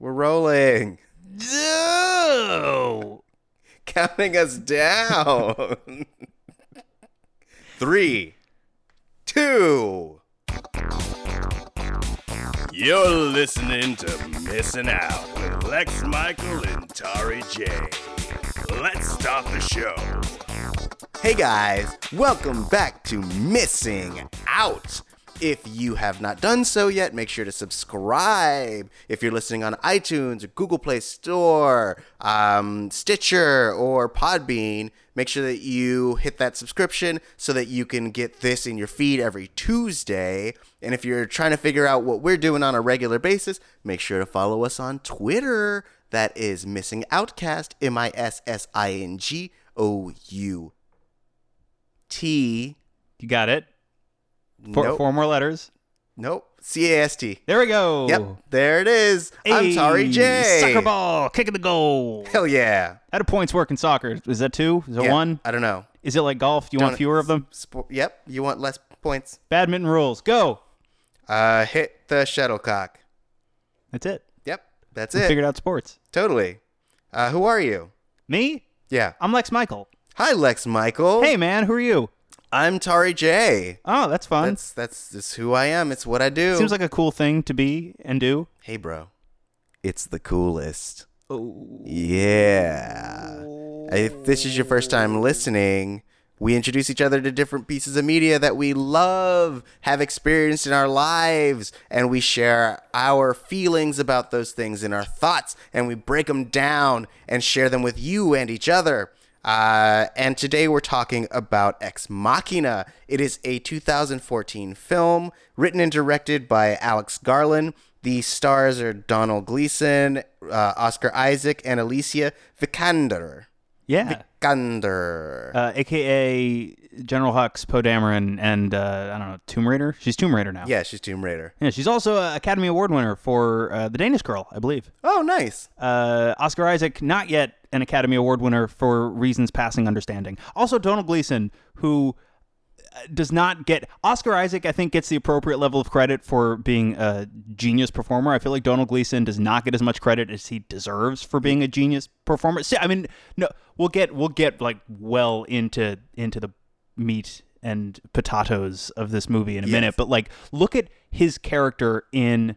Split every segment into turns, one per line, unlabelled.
We're rolling.
No.
Counting us down. Three, two.
You're listening to Missing Out with Lex Michael and Tari J. Let's start the show.
Hey guys, welcome back to Missing Out. If you have not done so yet, make sure to subscribe. If you're listening on iTunes or Google Play Store, um, Stitcher, or Podbean, make sure that you hit that subscription so that you can get this in your feed every Tuesday. And if you're trying to figure out what we're doing on a regular basis, make sure to follow us on Twitter. That is Missing Outcast, M I S S I N G O U T.
You got it. Four,
Nope.
four more letters.
Nope. C A S T.
There we go.
Yep. There it is. I'm sorry,
Hey,
J.
Soccer ball, kicking the goal.
Hell yeah.
How do points work in soccer? Is that two? Is it
Yeah,
one?
I don't know.
Is it like golf? Do you want
Don't-
fewer of them?
Sp- yep. You want less points.
Badminton rules. Go.
Uh, hit the shuttlecock.
That's it.
Yep. That's
We
it.
figured out sports.
Totally. Uh, who are you?
Me?
Yeah.
I'm Lex Michael.
Hi, Lex Michael.
Hey, man. Who are you?
I'm Tari J.
Oh, that's fun.
That's that's just who I am. It's what I do.
Seems like a cool thing to be and do.
hey, bro. It's the coolest.
Oh.
Yeah. If this is your first time listening, we introduce each other to different pieces of media that we love, have experienced in our lives, and we share our feelings about those things and our thoughts, and we break them down and share them with you and each other. Uh, and today we're talking about Ex Machina. It is a 2014 film written and directed by Alex Garland. The stars are Domhnall Gleeson, uh, Oscar Isaac, and Alicia Vikander.
Yeah.
Vikander.
Uh, AKA General Hux, Poe Dameron, and uh, I don't know, Tomb Raider. She's Tomb Raider now.
yeah, she's Tomb Raider.
Yeah, she's also an Academy Award winner for uh, The Danish Girl, I believe.
Oh, nice.
Uh, Oscar Isaac, not yet an Academy Award winner for reasons passing understanding. Also, Domhnall Gleeson, who uh, does not get Oscar Isaac. I think gets the appropriate level of credit for being a genius performer. I feel like Domhnall Gleeson does not get as much credit as he deserves for being a genius performer. See, I mean, no, we'll get we'll get like well into into the meat and potatoes of this movie in a minute, but like look at his character in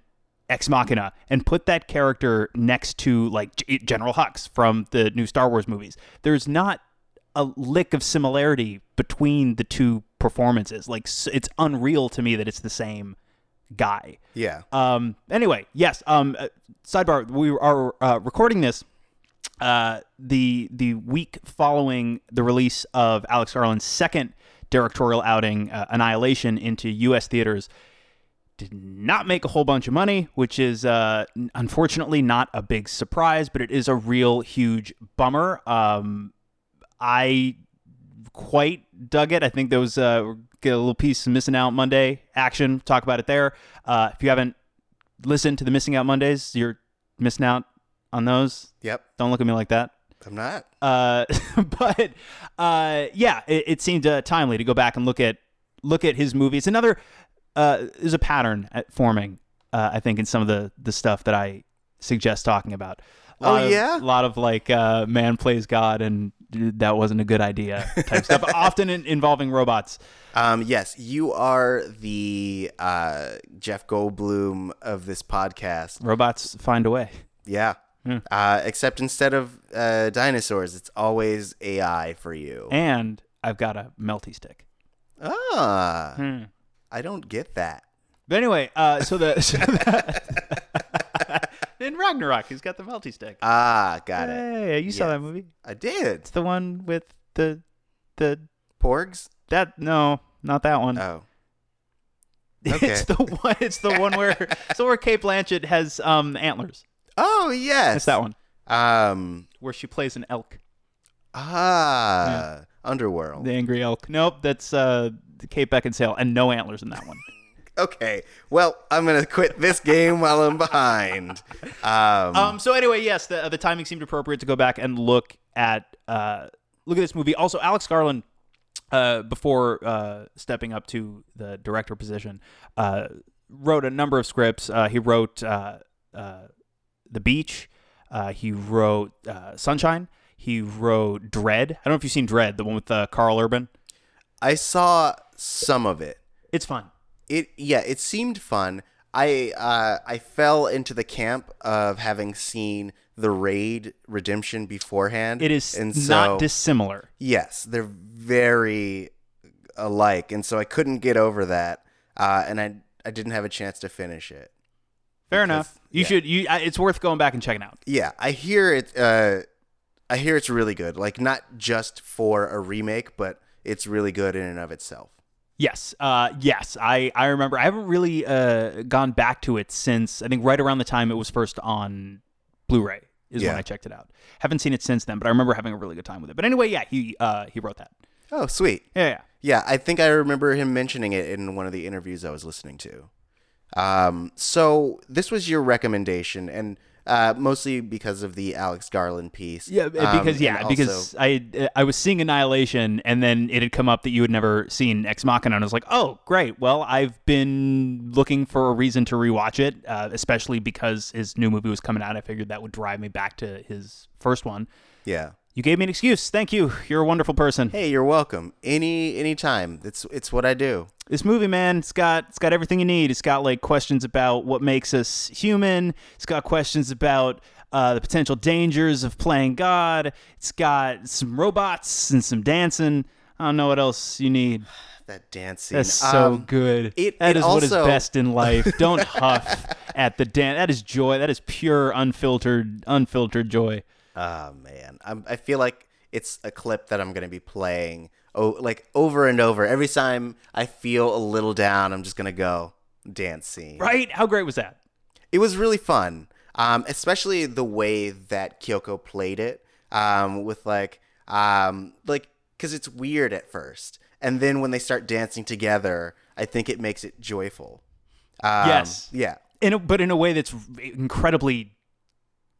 Ex Machina and put that character next to like G- General Hux from the new Star Wars movies. There's not a lick of similarity between the two performances. Like it's unreal to me that it's the same guy.
Yeah.
Um. Anyway, yes. Um. uh, Sidebar: We are uh, recording this uh, the the week following the release of Alex Garland's second directorial outing, uh, Annihilation, into U.S. theaters. Did not make a whole bunch of money, which is uh, unfortunately not a big surprise, but it is a real huge bummer. Um, I quite dug it. I think there was uh, get a little piece of missing out Monday action. Talk about it there. Uh, if you haven't listened to the missing out Mondays, you're missing out on those.
Yep.
Don't look at me like that.
I'm not.
Uh, but uh, yeah, it, it seemed uh, timely to go back and look at look at his movie. It's another uh, there's a pattern at forming. Uh, I think in some of the the stuff that I suggest talking about. A lot
Oh,
of-
yeah?
a lot of like uh, man plays God and that wasn't a good idea type stuff. Often in, involving robots.
Um, yes, you are the uh, Jeff Goldblum of this podcast.
Robots find a way.
Yeah.
Hmm.
Uh, except instead of uh, dinosaurs, it's always AI for you.
And I've got a melty stick.
ah,
Hmm.
I don't get that.
But anyway, uh, so the, so the in Ragnarok, he's got the melty stick.
Ah, got it.
Hey, you saw
Yes.
that movie?
I did.
It's the one with the the
Porgs?
that no, not that one.
Oh. okay.
It's the one. It's the one where it's the where Cate Blanchett has um antlers.
Oh, yes.
It's that one
Um,
where she plays an elk,
ah, Underworld.
the angry elk. Nope, that's uh Kate Beckinsale, and Sale and no antlers in that one.
Okay. Well, I'm going to quit this game while I'm behind. Um,
Um. So anyway, yes, the the timing seemed appropriate to go back and look at uh look at this movie. Also, Alex Garland, uh, before uh stepping up to the director position, uh, wrote a number of scripts. Uh, he wrote uh, uh The Beach. Uh, he wrote uh, Sunshine. He wrote Dredd. I don't know if you've seen Dredd, the one with uh, Karl Urban.
I saw some of it.
It's fun.
It yeah, it seemed fun. I uh, I fell into the camp of having seen the Raid Redemption beforehand.
It is
and
not dissimilar.
yes, they're very alike, and so I couldn't get over that, uh, and I I didn't have a chance to finish it.
Fair
Because-
enough. You
yeah.
should. You. It's worth going back and checking out.
Yeah, I hear it. Uh, I hear it's really good. Like not just for a remake, but it's really good in and of itself.
Yes, uh, yes, I, I remember. I haven't really uh, gone back to it since I think right around the time it was first on Blu-ray is when I checked it out. Haven't seen it since then, but I remember having a really good time with it. But anyway, yeah, he uh, he wrote that.
Oh, sweet.
Yeah, yeah.
Yeah, I think I remember him mentioning it in one of the interviews I was listening to. Um, so this was your recommendation, and uh, mostly because of the Alex Garland piece.
Yeah,
Um,
because yeah, because
also-
I I was seeing Annihilation, and then it had come up that you had never seen Ex Machina, and I was like, oh, great. Well, I've been looking for a reason to rewatch it, uh, especially because his new movie was coming out. I figured that would drive me back to his first one.
yeah.
You gave me an excuse. Thank you. You're a wonderful person.
Hey, you're welcome. Any any time. It's it's what I do.
This movie, man, it's got it's got everything you need. It's got like questions about what makes us human. It's got questions about uh, the potential dangers of playing God. It's got some robots and some dancing. I don't know what else you need.
That dancing.
That's so
Um,
good.
it-
that
it
is what is best in life. Don't huff at the dance. That is joy. That is pure, unfiltered, unfiltered joy.
Oh man, I'm, I feel like it's a clip that I'm gonna be playing. Oh, like over and over. Every time I feel a little down, I'm just gonna go dance scene.
Right? How great was that?
It was really fun, um, especially the way that Kyoko played it, um, with like, um, like, cause it's weird at first, and then when they start dancing together, I think it makes it joyful. Um,
Yes.
Yeah.
in a, but in a way that's incredibly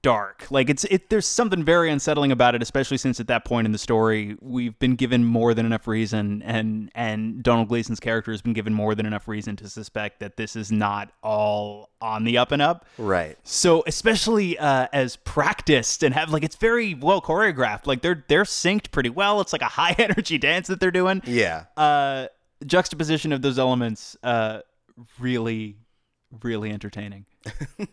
dark. Like it's it there's something very unsettling about it, especially since at that point in the story we've been given more than enough reason and and Domhnall Gleeson's character has been given more than enough reason to suspect that this is not all on the up and up.
Right.
So especially uh, as practiced and have like it's very well choreographed. Like they're they're synced pretty well. It's like a high energy dance that they're doing
Yeah.
uh juxtaposition of those elements uh really really entertaining and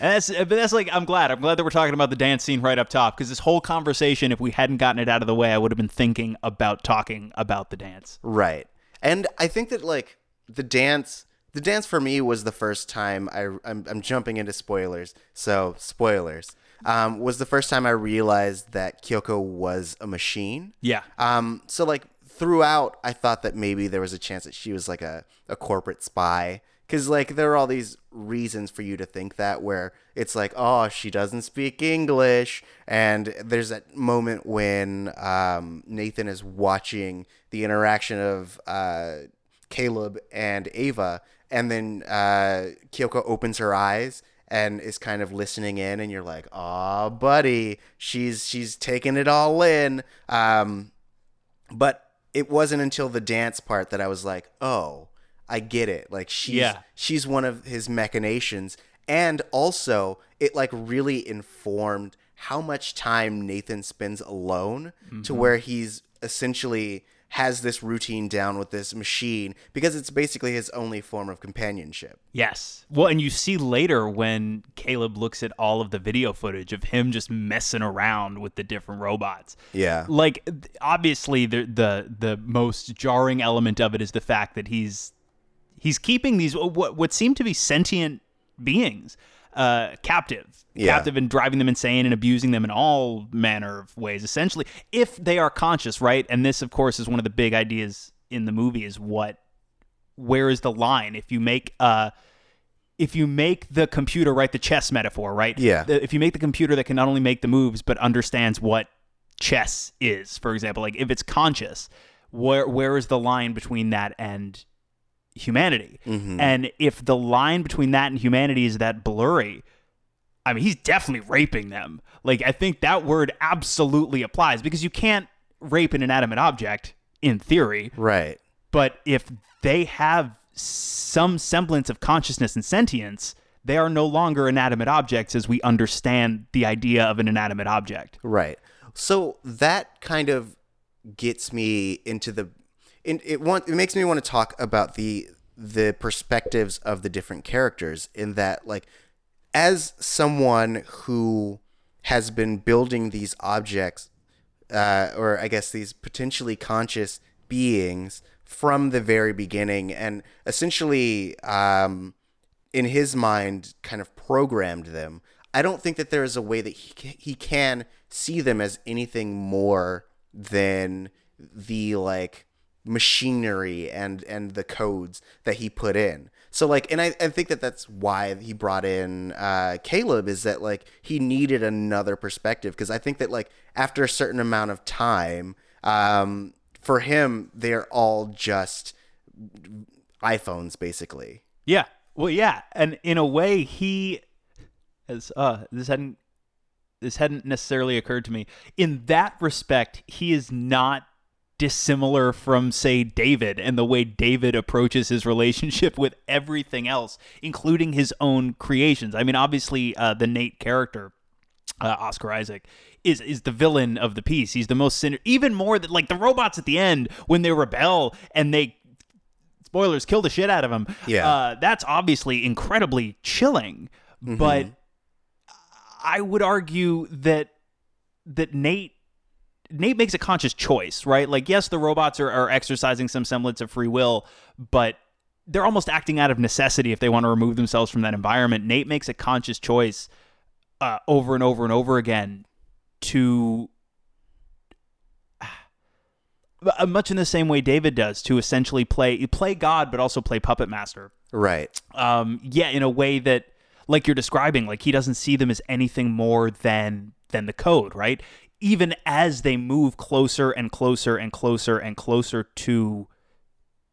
that's but that's like i'm glad i'm glad that we're talking about the dance scene right up top because this whole conversation if we hadn't gotten it out of the way i would have been thinking about talking about the dance
Right. And I think that like the dance the dance for me was the first time I I'm, I'm jumping into spoilers. So, spoilers. Um, was the first time I realized that Kyoko was a machine.
yeah
Um, so like throughout, I thought that maybe there was a chance that she was like a, a corporate spy. Cause like there are all these reasons for you to think that where it's like, oh, she doesn't speak English, and there's that moment when um, Nathan is watching the interaction of uh, Caleb and Ava, and then uh, Kyoko opens her eyes and is kind of listening in, and you're like, "Aw, buddy, she's she's taking it all in." Um, but it wasn't until the dance part that I was like, "Oh, I get it." Like she's
Yeah.
she's one of his machinations, and also it like really informed how much time Nathan spends alone to mm-hmm. where he's essentially has this routine down with this machine because it's basically his only form of companionship.
yes well and you see later when caleb looks at all of the video footage of him just messing around with the different robots
Yeah.
like obviously the the the most jarring element of it is the fact that he's he's keeping these what what seem to be sentient beings uh captive
Yeah.
captive and driving them insane and abusing them in all manner of ways essentially if they are conscious right and this of course is one of the big ideas in the movie is what where is the line if you make uh if you make the computer right the chess metaphor right
Yeah.
If you make the computer that can not only make the moves but understands what chess is for example like if it's conscious where where is the line between that and humanity
Mhm.
and if the line between that and humanity is that blurry i mean he's definitely raping them like i think that word absolutely applies because you can't rape an inanimate object in theory
Right.
but if they have some semblance of consciousness and sentience they are no longer inanimate objects as we understand the idea of an inanimate object.
Right. So that kind of gets me into the in, it want it makes me want to talk about the the perspectives of the different characters in that like as someone who has been building these objects uh, or I guess these potentially conscious beings from the very beginning and essentially um, in his mind kind of programmed them i don't think that there is a way that he, he can see them as anything more than the like machinery and and the codes that he put in so like and i, I think that that's why he brought in uh, caleb is that like he needed another perspective because i think that like after a certain amount of time um, for him they're all just iphones basically
Yeah. Well, yeah, and in a way, he as uh this hadn't this hadn't necessarily occurred to me. In that respect, he is not dissimilar from say David and the way David approaches his relationship with everything else, including his own creations. I mean, obviously, uh, the Nate character uh, Oscar Isaac is is the villain of the piece. He's the most sin- even more than like the robots at the end when they rebel and they spoilers kill the shit out of him.
Yeah.
uh, that's obviously incredibly chilling. But I would argue that that Nate Nate makes a conscious choice, right? Like, yes, the robots are, are exercising some semblance of free will, but they're almost acting out of necessity if they want to remove themselves from that environment. Nate makes a conscious choice uh, over and over and over again to uh, much in the same way David does to essentially play play God, but also play puppet master.
right
Um, yeah, in a way that, like you're describing, like he doesn't see them as anything more than than the code, right? Even as they move closer and closer and closer and closer to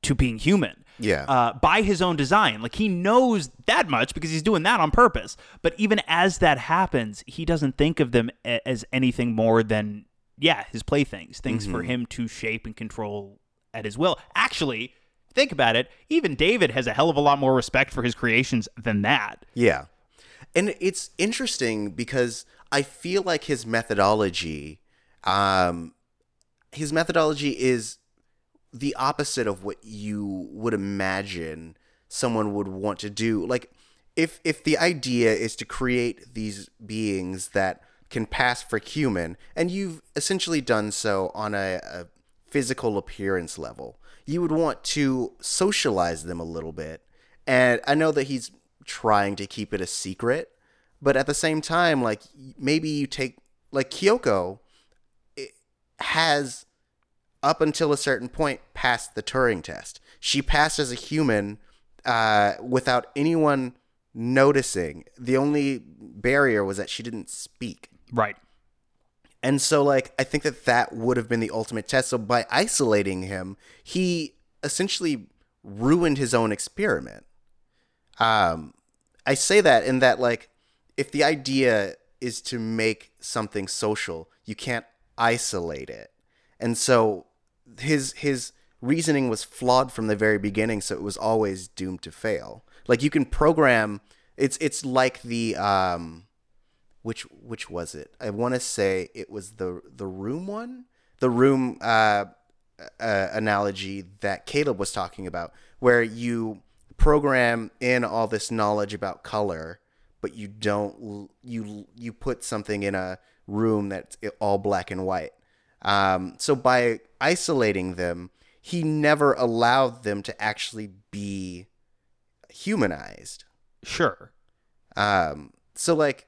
to being human
yeah
uh, by his own design. Like he knows that much because he's doing that on purpose. But even as that happens, he doesn't think of them a- as anything more than yeah, his playthings, things for him to shape and control at his will. Actually, think about it. Even David has a hell of a lot more respect for his creations than that.
Yeah. And it's interesting because I feel like his methodology, um, his methodology is the opposite of what you would imagine someone would want to do. Like, if if the idea is to create these beings that can pass for human, and you've essentially done so on a, a physical appearance level, you would want to socialize them a little bit. And I know that he's trying to keep it a secret, but at the same time, like maybe you take like Kyoko it has up until a certain point passed the Turing test. She passed as a human uh, without anyone noticing. The only barrier was that she didn't speak.
Right.
And so, like, I think that that would have been the ultimate test. So, by isolating him, he essentially ruined his own experiment. Um, I say that in that, like, if the idea is to make something social, you can't isolate it. And so, his his reasoning was flawed from the very beginning. So it was always doomed to fail. Like, you can program. It's it's like the um, which which was it? I want to say it was the the room one, the room uh, uh, analogy that Caleb was talking about, where you program in all this knowledge about color, but you don't you you put something in a room that's all black and white. Um, so by isolating them, he never allowed them to actually be humanized.
Sure.
Um, so like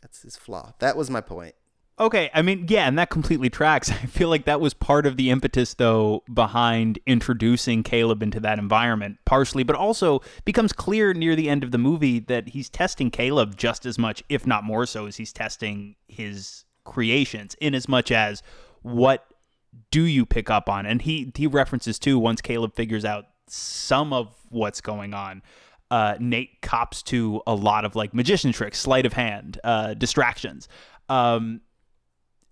that's his flaw. That was my point.
Okay, I mean, yeah, and that completely tracks. I feel like that was part of the impetus, though, behind introducing Caleb into that environment, partially, but also becomes clear near the end of the movie that he's testing Caleb just as much, if not more so, as he's testing his creations, in as much as what do you pick up on? And he he references too once Caleb figures out some of what's going on. Uh, Nate cops to a lot of like magician tricks, sleight of hand, uh, distractions. Um,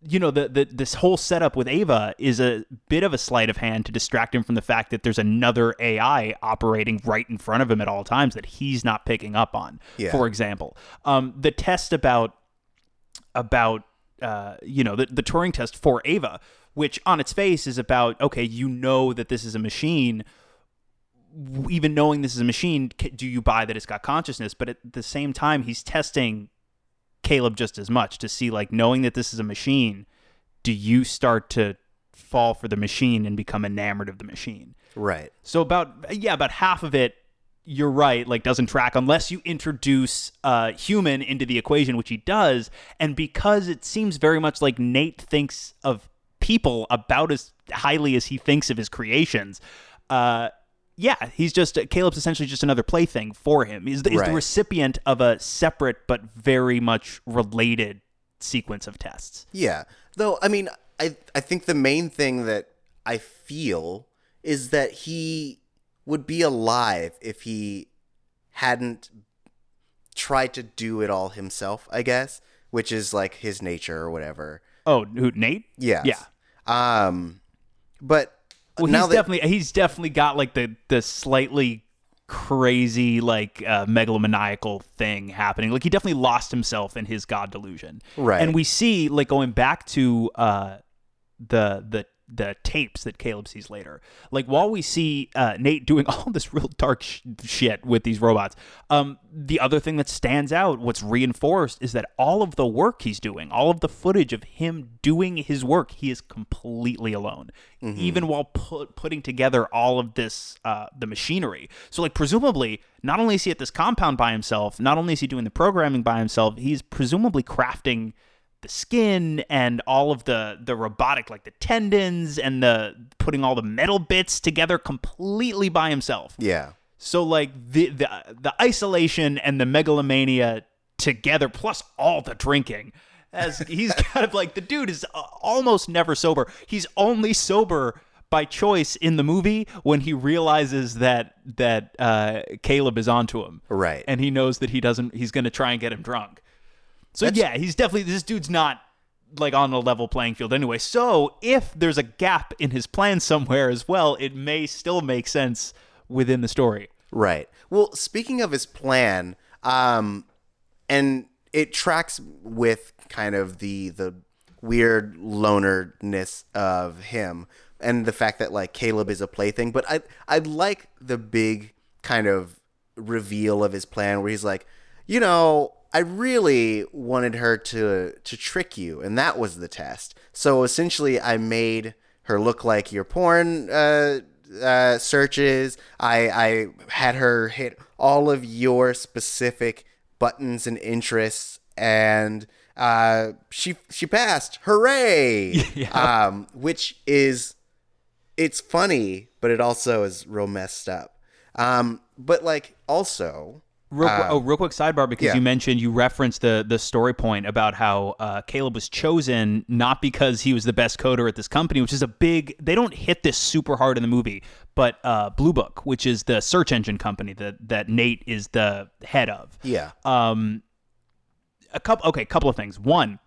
you know the, the this whole setup with Ava is a bit of a sleight of hand to distract him from the fact that there's another AI operating right in front of him at all times that he's not picking up on.
Yeah.
For example, um, the test about about uh, you know the the Turing test for Ava, which on its face is about okay, you know that this is a machine. Even knowing this is a machine, do you buy that it's got consciousness? But at the same time, he's testing Caleb just as much to see like knowing that this is a machine, do you start to fall for the machine and become enamored of the machine?
Right.
So about yeah, about half of it you're right, like doesn't track unless you introduce uh human into the equation, which he does, and because it seems very much like Nate thinks of people about as highly as he thinks of his creations, uh yeah, he's just Caleb's essentially just another plaything for him. He's the, he's the recipient of a separate but very much related sequence of tests.
Yeah. Though I mean, I I think the main thing that I feel is that he would be alive if he hadn't tried to do it all himself, I guess, which is like his nature or whatever.
Oh, who Nate?
Yeah.
Yeah.
Um but
Well,
now
he's
that
definitely he's definitely got like the the slightly crazy like uh, megalomaniacal thing happening. Like he definitely lost himself in his god delusion.
Right.
And we see like going back to uh the the the tapes that Caleb sees later. Like while we see uh, Nate doing all this real dark sh- shit with these robots, um, the other thing that stands out, what's reinforced, is that all of the work he's doing, all of the footage of him doing his work, he is completely alone, even while pu- putting together all of this uh, the machinery. So like presumably, not only is he at this compound by himself, not only is he doing the programming by himself, he's presumably crafting the skin and all of the the robotic like the tendons and the putting all the metal bits together completely by himself.
yeah.
So like the the the isolation and the megalomania together plus all the drinking as he's kind of like the dude is uh, almost never sober. He's only sober by choice in the movie when he realizes that that uh, Caleb is onto him.
Right.
And he knows that he doesn't he's going to try and get him drunk. So yeah, he's definitely this dude's not like on a level playing field anyway. So if there's a gap in his plan somewhere as well, it may still make sense within the story.
Right. Well, speaking of his plan, um, and it tracks with kind of the the weird lonerness of him and the fact that like Caleb is a plaything. But I I like the big kind of reveal of his plan where he's like, you know, I really wanted her to to trick you, and that was the test. So essentially, I made her look like your porn uh, uh, searches. I I had her hit all of your specific buttons and interests, and uh, she she passed. Hooray! Um, which is it's funny, but it also is real messed up. Um, but like also,
Real, oh, real quick sidebar because
yeah.
you mentioned you referenced the the story point about how uh, Caleb was chosen not because he was the best coder at this company, which is a big. They don't hit this super hard in the movie, but uh, Blue Book, which is the search engine company that that Nate is the head of.
yeah,
Um, a couple. Okay, couple of things. One.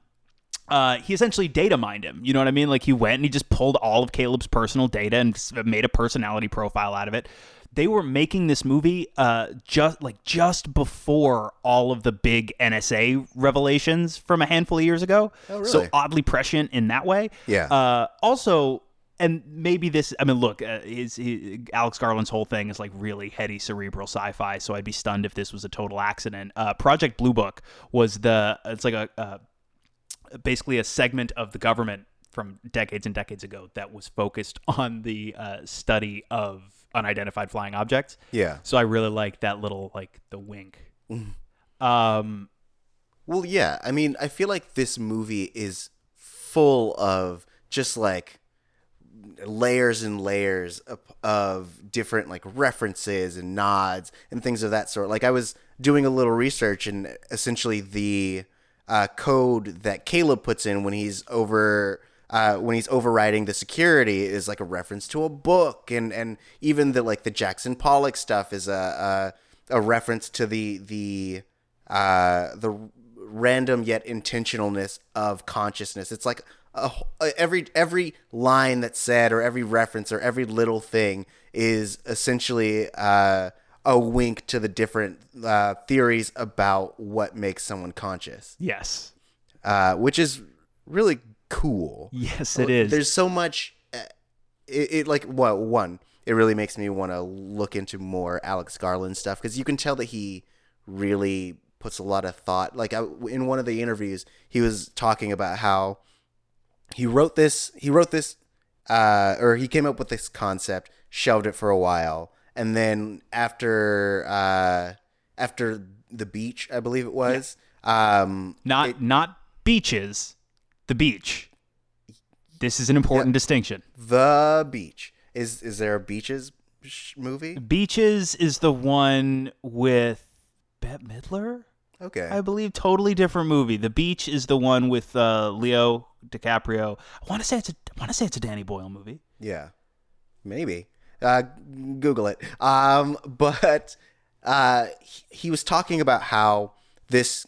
Uh, he essentially data mined him. You know what I mean? Like he went and he just pulled all of Caleb's personal data and made a personality profile out of it. They were making this movie uh, just like just before all of the big NSA revelations from a handful of years ago.
Oh, really?
So oddly prescient in that way.
Yeah.
Uh, also, and maybe this. I mean, look, uh, his, his Alex Garland's whole thing is like really heady cerebral sci-fi. So I'd be stunned if this was a total accident. Uh, Project Blue Book was the. It's like a. Uh, basically a segment of the government from decades and decades ago that was focused on the uh, study of unidentified flying objects.
yeah.
So I really like that little like the wink. Um,
Well, yeah. I mean, I feel like this movie is full of just like layers and layers of, of different like references and nods and things of that sort. Like I was doing a little research and essentially the uh, code that Caleb puts in when he's over uh, when he's overriding the security is like a reference to a book and and even the like the Jackson Pollock stuff is a a, a reference to the the uh, the random yet intentionalness of consciousness. It's like a, wh- every every line that's said or every reference or every little thing is essentially uh, a wink to the different uh, theories about what makes someone conscious,
Yes.
uh, which is really cool.
Yes, it is.
There's so much. uh, It, it like well, one. It really makes me want to look into more Alex Garland stuff because you can tell that he really puts a lot of thought. Like I, in one of the interviews, he was talking about how he wrote this. He wrote this, uh, or he came up with this concept, shelved it for a while, and then after uh, after the beach, I believe it was. Um,
not not beaches, the beach. This is an important distinction.
The Beach. Is is there a Beaches movie?
Beaches is the one with Bette Midler,
Okay.
I believe. Totally different movie. The Beach is the one with uh, Leo DiCaprio. I want to say it's a I want to say it's a Danny Boyle movie.
Yeah. Maybe. Uh, Google it. Um, but uh, he, he was talking about how this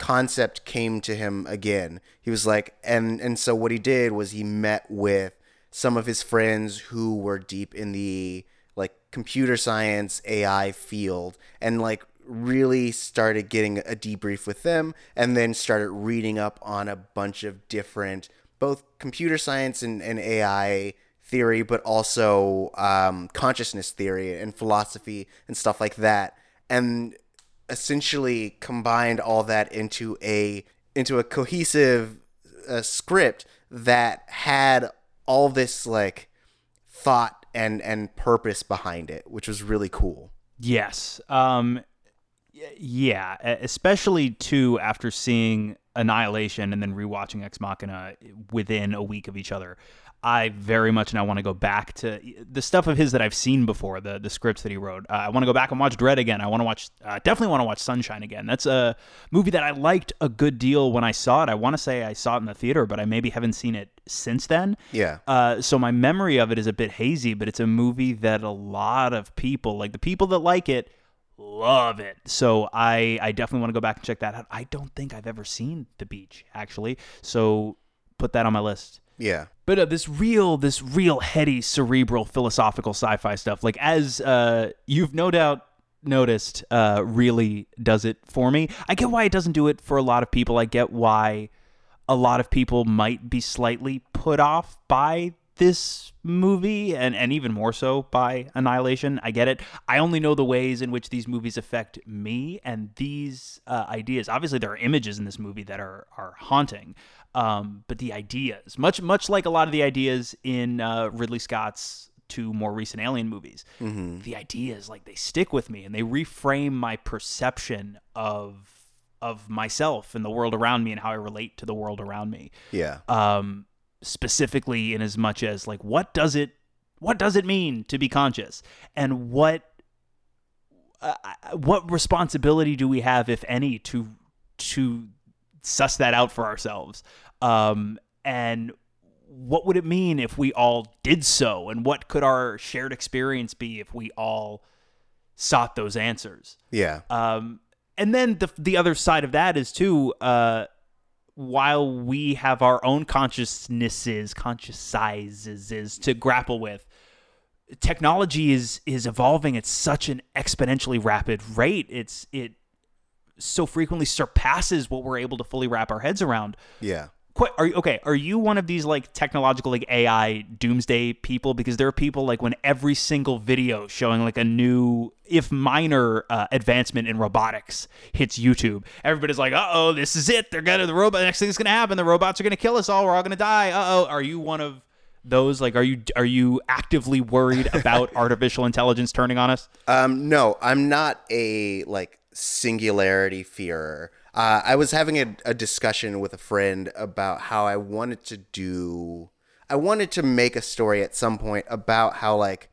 concept came to him again. He was like, and and so what he did was he met with some of his friends who were deep in the like computer science AI field, and like really started getting a debrief with them, and then started reading up on a bunch of different both computer science and, and AI theory, but also um, consciousness theory and philosophy and stuff like that, and essentially combined all that into a into a cohesive uh, script that had all this like thought and and purpose behind it, which was really cool.
Yes. Um yeah, especially too after seeing Annihilation and then rewatching Ex Machina within a week of each other. I very much now want to go back to the stuff of his that I've seen before, the the scripts that he wrote. Uh, I want to go back and watch Dredd again. I want to watch, uh, definitely want to watch Sunshine again. That's a movie that I liked a good deal when I saw it. I want to say I saw it in the theater, but I maybe haven't seen it since then.
Yeah.
Uh, so my memory of it is a bit hazy, but it's a movie that a lot of people, like the people that like it, love it. So I I definitely want to go back and check that out. I don't think I've ever seen The Beach actually, so put that on my list.
Yeah.
But uh, this real, this real heady, cerebral, philosophical sci-fi stuff, like as uh, you've no doubt noticed, uh, really does it for me. I get why it doesn't do it for a lot of people. I get why a lot of people might be slightly put off by this movie and, and even more so by Annihilation. I get it. I only know the ways in which these movies affect me and these uh, ideas. Obviously, there are images in this movie that are are haunting, um, but the ideas, much much like a lot of the ideas in uh, Ridley Scott's two more recent Alien movies, the ideas like they stick with me and they reframe my perception of of myself and the world around me and how I relate to the world around me.
Yeah.
um, specifically in as much as like what does it what does it mean to be conscious? And what uh, what responsibility do we have if any to to suss that out for ourselves um, and what would it mean if we all did so and what could our shared experience be if we all sought those answers
Yeah.
um, and then the the other side of that is too. Uh, while we have our own consciousnesses, conscious sizes to grapple with, technology is is evolving at such an exponentially rapid rate. It's it so frequently surpasses what we're able to fully wrap our heads around.
Yeah.
Quite, are you okay? Are you one of these like technological like AI doomsday people? Because there are people like when every single video showing like a new, if minor, uh, advancement in robotics hits YouTube, everybody's like, "Uh oh, this is it. They're gonna the robot. Next thing's gonna happen. The robots are gonna kill us all. We're all gonna die. Uh oh." Are you one of those? Like, are you are you actively worried about artificial intelligence turning on us?
Um, no, I'm not a like singularity fearer. Uh, I was having a, a discussion with a friend about how I wanted to do. I wanted to make a story at some point about how like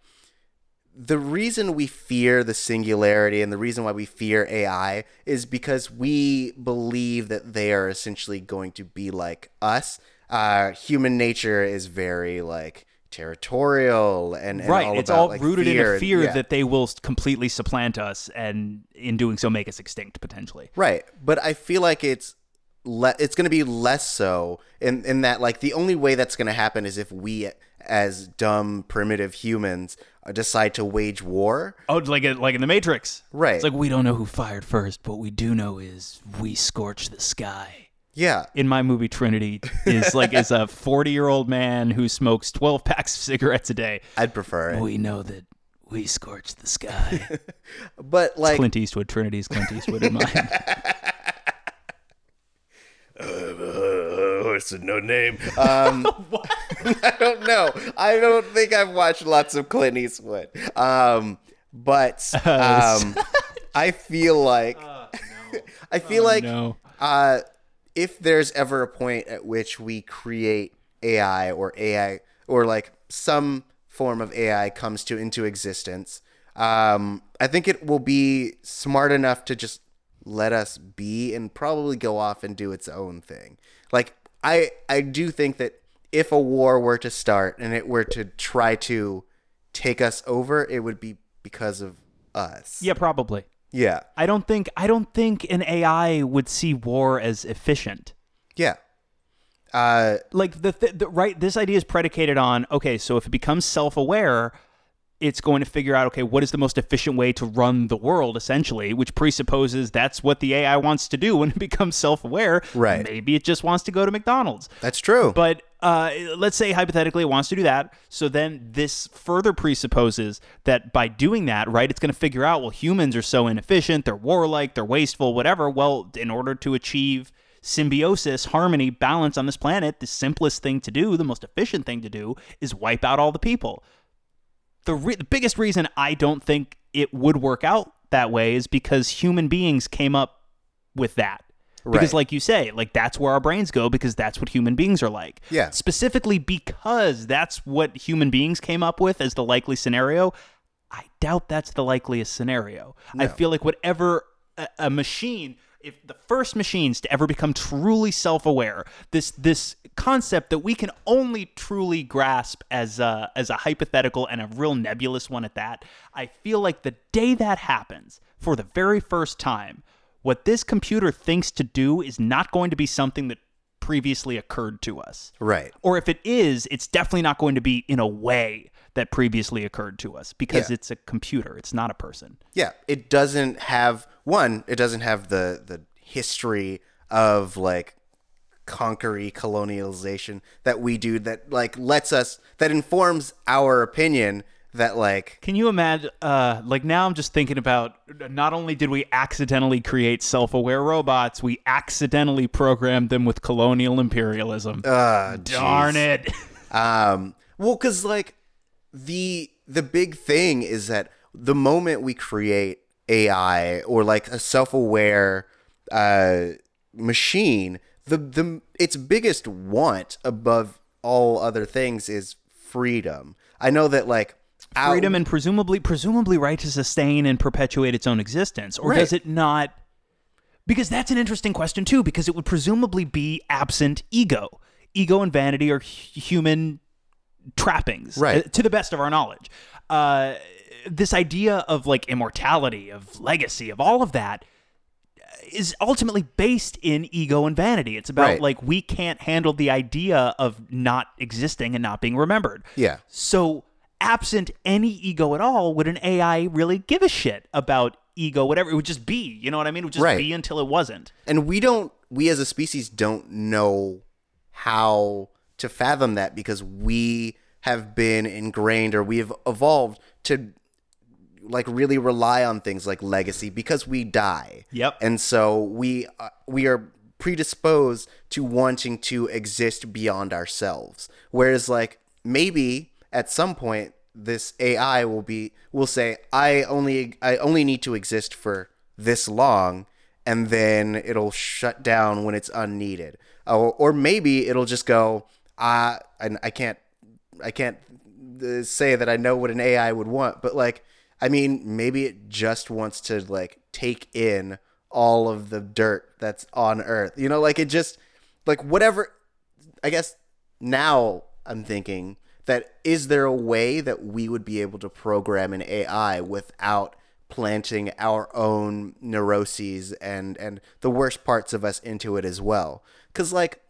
the reason we fear the singularity and the reason why we fear AI is because we believe that they are essentially going to be like us. Uh, human nature is very like territorial and, and
right.
all
it's
about,
all
like,
rooted in a fear
Yeah.
that they will completely supplant us, and in doing so, make us extinct potentially.
Right. But I feel like it's le- it's going to be less so in in that like the only way that's going to happen is if we as dumb primitive humans uh, decide to wage war.
Oh, like a, like in the Matrix,
Right.
It's like we don't know who fired first, but we do know is we scorch the sky.
Yeah.
In my movie Trinity, is like is a forty year old man who smokes twelve packs of cigarettes a day.
I'd prefer it.
We know that we scorch the sky.
But like
Clint Eastwood, Trinity's Clint Eastwood in mine.
Uh, horse with no name.
I don't know. I don't think I've watched lots of Clint Eastwood. Um, but um, I feel like I feel like
no.
uh, if there's ever a point at which we create AI or AI or like some form of AI comes to into existence, um, I think it will be smart enough to just let us be and probably go off and do its own thing. Like I I do think that if a war were to start and it were to try to take us over, it would be because of us.
Yeah, probably.
Yeah.
I don't think I don't think an AI would see war as efficient.
Yeah. Uh
Like the, th- the right this idea is predicated on okay, so if it becomes self-aware, it's going to figure out okay, what is the most efficient way to run the world essentially, which presupposes that's what the AI wants to do when it becomes self-aware.
Right.
Maybe it just wants to go to McDonald's.
that's true.
But uh, let's say hypothetically it wants to do that. So then this further presupposes that by doing that, right, it's going to figure out, well, humans are so inefficient, they're warlike, they're wasteful, whatever. Well, in order to achieve symbiosis, harmony, balance on this planet, the simplest thing to do, the most efficient thing to do, is wipe out all the people. The, re- the biggest reason I don't think it would work out that way is because human beings came up with that. Because,
Right.
like you say, like that's where our brains go because that's what human beings are like.
Yeah.
Specifically because that's what human beings came up with as the likely scenario. I doubt that's the likeliest scenario. I feel like whatever a, a machine, if the first machines to ever become truly self-aware, this this concept that we can only truly grasp as a, as a hypothetical and a real nebulous one at that, I feel like the day that happens for the very first time, what this computer thinks to do is not going to be something that previously occurred to us.
right.
Or if it is, it's definitely not going to be in a way that previously occurred to us because
Yeah.
it's a computer, it's not a person.
Yeah, it doesn't have one. It doesn't have the the history of like conquery colonialization that we do. That like lets us that informs our opinion. That like
Can you imagine? Uh, like now, I'm just thinking about not only did we accidentally create self-aware robots, we accidentally programmed them with colonial imperialism.
uh,
Darn it!
Um, well, because like the the big thing is that the moment we create AI or like a self aware uh, machine, the the its biggest want above all other things is freedom. I know that like
Freedom and presumably, presumably, right to sustain and perpetuate its own existence, or
Right.
does it not? Because that's an interesting question too. Because it would presumably be absent ego. Ego and vanity are hu- human trappings,
Right.
uh, to the best of our knowledge. Uh, this idea of like immortality, of legacy, of all of that is ultimately based in ego and vanity. It's about
Right.
like we can't handle the idea of not existing and not being remembered.
Yeah.
So, absent any ego at all, would an AI really give a shit about ego, whatever? It would just be, you know what I mean? It would just
Right.
be until it wasn't.
and we don't we as a species don't know how to fathom that because we have been ingrained or we have evolved to like really rely on things like legacy because we die
Yep.
and so we uh, we are predisposed to wanting to exist beyond ourselves whereas like maybe at some point this AI will be will say I only I only need to exist for this long and then it'll shut down when it's unneeded. Or, or maybe it'll just go uh and I can't I can't uh, say that I know what an AI would want. But like I mean maybe it just wants to like take in all of the dirt that's on earth. You know like it just like whatever I guess now I'm thinking that is there a way that we would be able to program an AI without planting our own neuroses and and the worst parts of us into it as well. Cuz like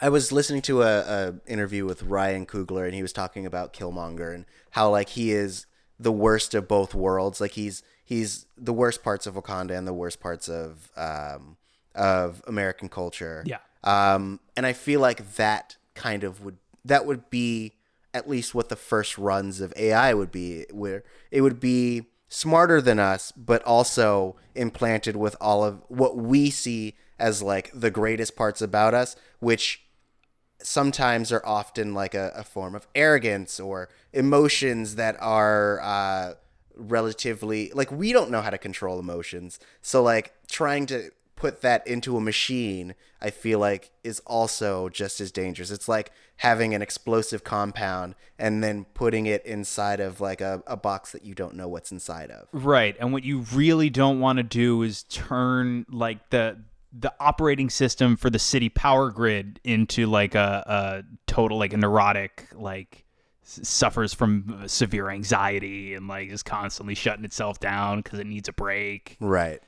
I was listening to a, a interview with Ryan Coogler and he was talking about Killmonger and how like he is the worst of both worlds. Like he's he's the worst parts of Wakanda and the worst parts of um of American culture.
Yeah.
Um and I feel like that kind of would that would be at least what the first runs of AI would be where it would be smarter than us but also implanted with all of what we see as like the greatest parts about us which sometimes are often like a, a form of arrogance or emotions that are uh, relatively like we don't know how to control emotions. So like trying to put that into a machine i feel like is also just as dangerous it's like having an explosive compound and then putting it inside of like a, a box that you don't know what's inside of
Right. And what you really don't want to do is turn like the the operating system for the city power grid into like a, a total like a neurotic like suffers from uh, severe anxiety and like is constantly shutting itself down because it needs a break.
Right.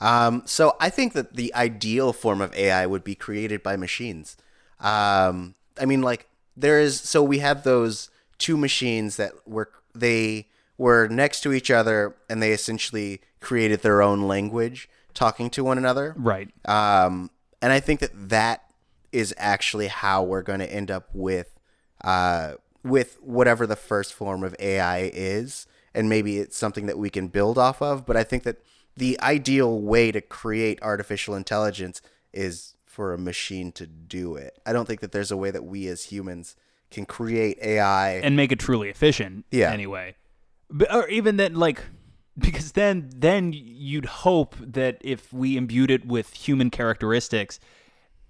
Um, so I think that the ideal form of AI would be created by machines. Um, I mean, like there is. So we have those two machines that were they were next to each other, and they essentially created their own language, talking to one another.
Right.
Um, and I think that that is actually how we're going to end up with, uh, with whatever the first form of AI is, and maybe it's something that we can build off of. But I think that the ideal way to create artificial intelligence is for a machine to do it. I don't think that there's a way that we as humans can create AI.
and make it truly efficient
Yeah.
anyway but, or even then like because then then you'd hope that if we imbued it with human characteristics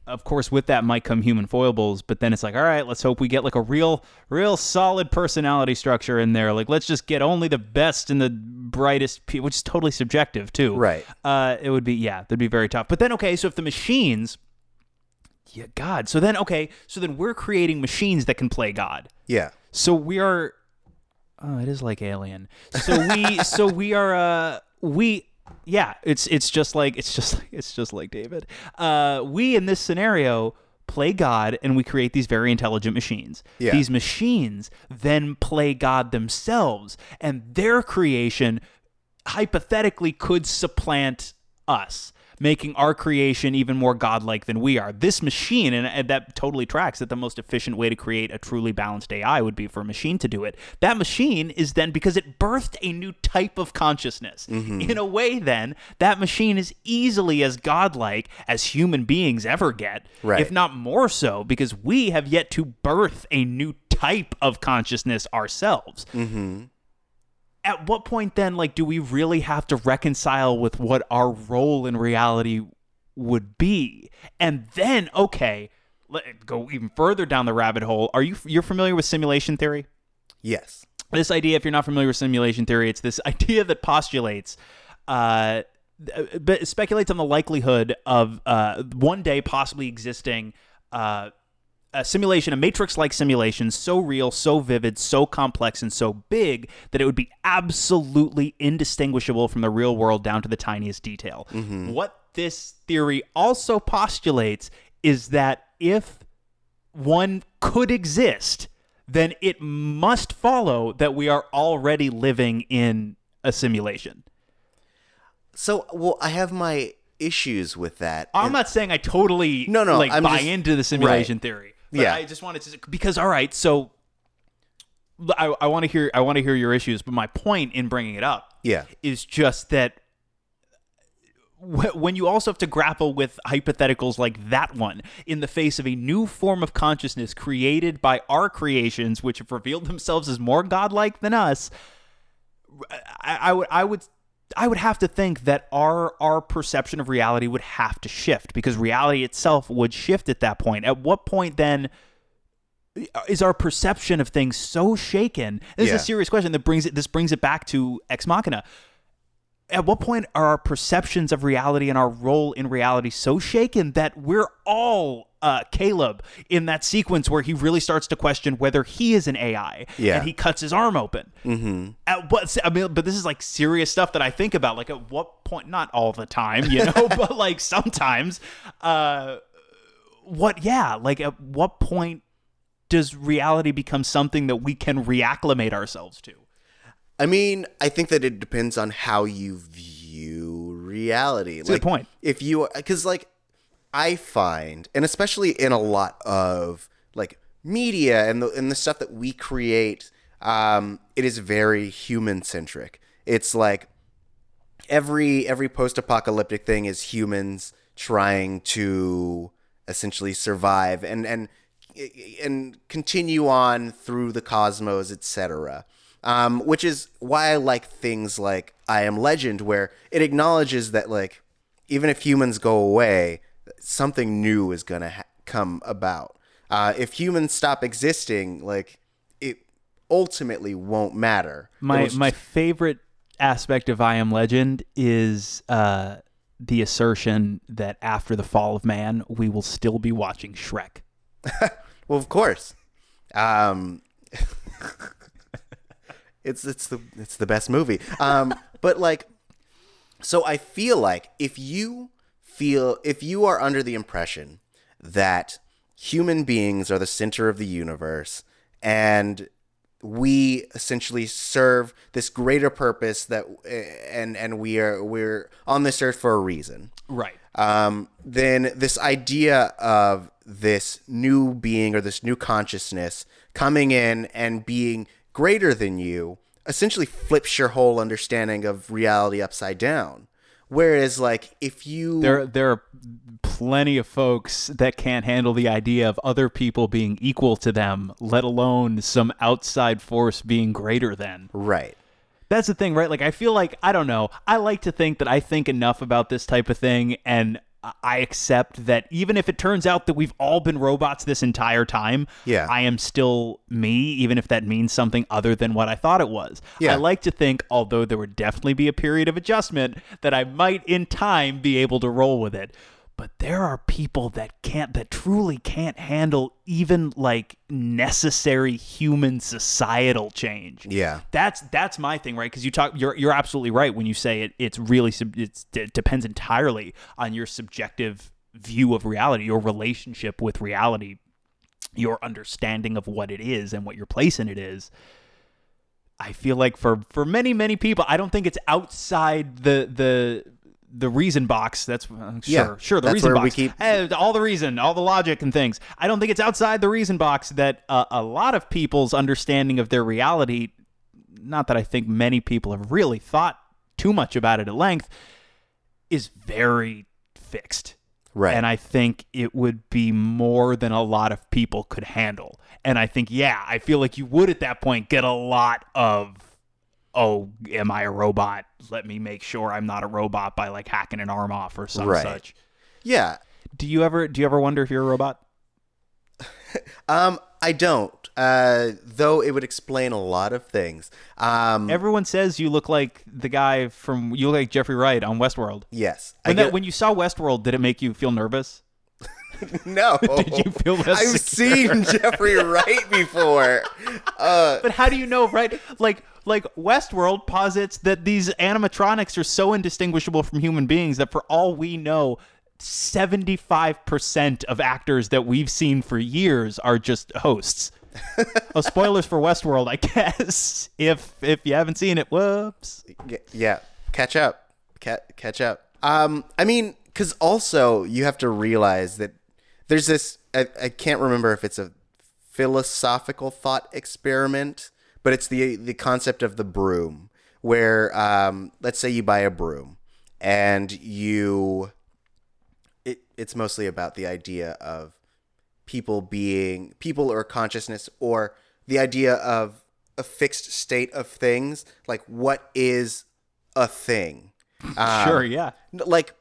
of course with that might come human foibles but then it's like all right let's hope we get like a real real solid personality structure in there like let's just get only the best and the brightest people which is totally subjective too
Right.
uh it would be yeah that'd be very tough but then okay so if the machines yeah god so then okay so then we're creating machines that can play god
yeah.
so we are. Oh, it is like Alien. So we. so we are. Uh, we. Yeah. It's. It's just like. It's just. Like, it's just like David. Uh, we in this scenario play God and we create these very intelligent machines.
Yeah.
These machines then play God themselves, and their creation hypothetically could supplant us making our creation even more godlike than we are. This machine and, and that totally tracks that the most efficient way to create a truly balanced ai would be for a machine to do it. That machine is then because it birthed a new type of consciousness. Mm-hmm. In a way then that machine is easily as godlike as human beings ever get
Right.
if not more so because we have yet to birth a new type of consciousness ourselves mm-hmm. At what point then like do we really have to reconcile with what our role in reality would be? And then okay let go even further down the rabbit hole. Are you you're familiar with simulation theory?
Yes.
this idea if you're not familiar with simulation theory it's this idea that postulates uh but speculates on the likelihood of uh one day possibly existing uh a simulation, a matrix like simulation, so real, so vivid, so complex, and so big that it would be absolutely indistinguishable from the real world down to the tiniest detail. Mm-hmm. What this theory also postulates is that if one could exist, then it must follow that we are already living in a simulation.
So, well, I have my issues with that.
I'm
and-
not saying I totally
No, no,
like
I'm
buy
just-
into the simulation
right.
theory. But
Yeah.
I just wanted to because all right, so I, I want to hear I want to hear your issues, but my point in bringing it up
Yeah.
is just that when you also have to grapple with hypotheticals like that one in the face of a new form of consciousness created by our creations, which have revealed themselves as more godlike than us, I, I would I would I would have to think that our our perception of reality would have to shift because reality itself would shift at that point. At what point then uh, is our perception of things so shaken? This is a serious question that brings it this brings it back to Ex Machina. at what point are our perceptions of reality and our role in reality so shaken that we're all uh, Caleb in that sequence where he really starts to question whether he is an AI
Yeah.
and he cuts his arm open. Mm-hmm. At what I mean, but this is like serious stuff that I think about. Like at what point? Not all the time, you know, but like sometimes. Uh, what? Yeah, like at what point does reality become something that we can reacclimate ourselves to?
I mean, I think that it depends on how you view reality.
a good point.
If you, because like, I find, and especially in a lot of like media and the and the stuff that we create, um, it is very human centric. It's like every every post-apocalyptic thing is humans trying to essentially survive and and and continue on through the cosmos etc um, which is why i like things like i am legend where it acknowledges that like even if humans go away something new is going to ha- come about uh, if humans stop existing like it ultimately won't matter
My
It'll
my favorite aspect of I Am Legend is uh, the assertion that after the fall of man, we will still be watching Shrek.
Well, of course. Um, it's it's the it's the best movie. Um, but like, so I feel like if you feel if you are under the impression that human beings are the center of the universe and we essentially serve this greater purpose that and and we are we're on this earth for a reason
Right.
um, then this idea of this new being or this new consciousness coming in and being greater than you essentially flips your whole understanding of reality upside down. Whereas, like, if you
There there are plenty of folks that can't handle the idea of other people being equal to them, let alone some outside force being greater than.
right,
That's the thing, right? Like I feel like I don't know. I like to think that I think enough about this type of thing and I accept that even if it turns out that we've all been robots this entire time,
Yeah.
I am still me, even if that means something other than what I thought it was.
Yeah.
I like to think, although there would definitely be a period of adjustment, that I might in time be able to roll with it. But there are people that can't, that truly can't handle even like necessary human societal change.
Yeah,
that's that's my thing right? Because you talk you're you're absolutely right when you say it it's really it's, it depends entirely on your subjective view of reality your relationship with reality your understanding of what it is and what your place in it is. I feel like for for many many people i don't think it's outside the the the reason box that's uh, sure
Yeah,
sure the reason box
keep-
Eh, all the reason all the logic and things i don't think it's outside the reason box that uh, a lot of people's understanding of their reality not that i think many people have really thought too much about it at length is very fixed
right.
and I think it would be more than a lot of people could handle. And I think, yeah, I feel like you would at that point get a lot of, oh, am I a robot? Let me make sure I'm not a robot by like hacking an arm off or some
Right.
such.
yeah.
Do you ever do you ever wonder if you're a robot?
Um, I don't. Uh, though it would explain a lot of things. Um,
Everyone says you look like the guy from you look like Jeffrey Wright on Westworld.
yes. I
When, that,
get-
when you saw Westworld, did it make you feel nervous?
no.
Did you feel less
I've
secure?
seen Jeffrey Wright before. Uh,
But how do you know, right? Like, like Westworld posits that these animatronics are so indistinguishable from human beings that, for all we know, seventy-five percent of actors that we've seen for years are just hosts. oh, spoilers for Westworld, I guess. If if you haven't seen it, whoops.
Yeah catch up Ca- catch up um i mean because also you have to realize that there's this I, I can't remember if it's a philosophical thought experiment but it's the the concept of the broom where um let's say you buy a broom and you it, it's mostly about the idea of people being people or consciousness or the idea of a fixed state of things like what is a thing Um,
sure, yeah.
like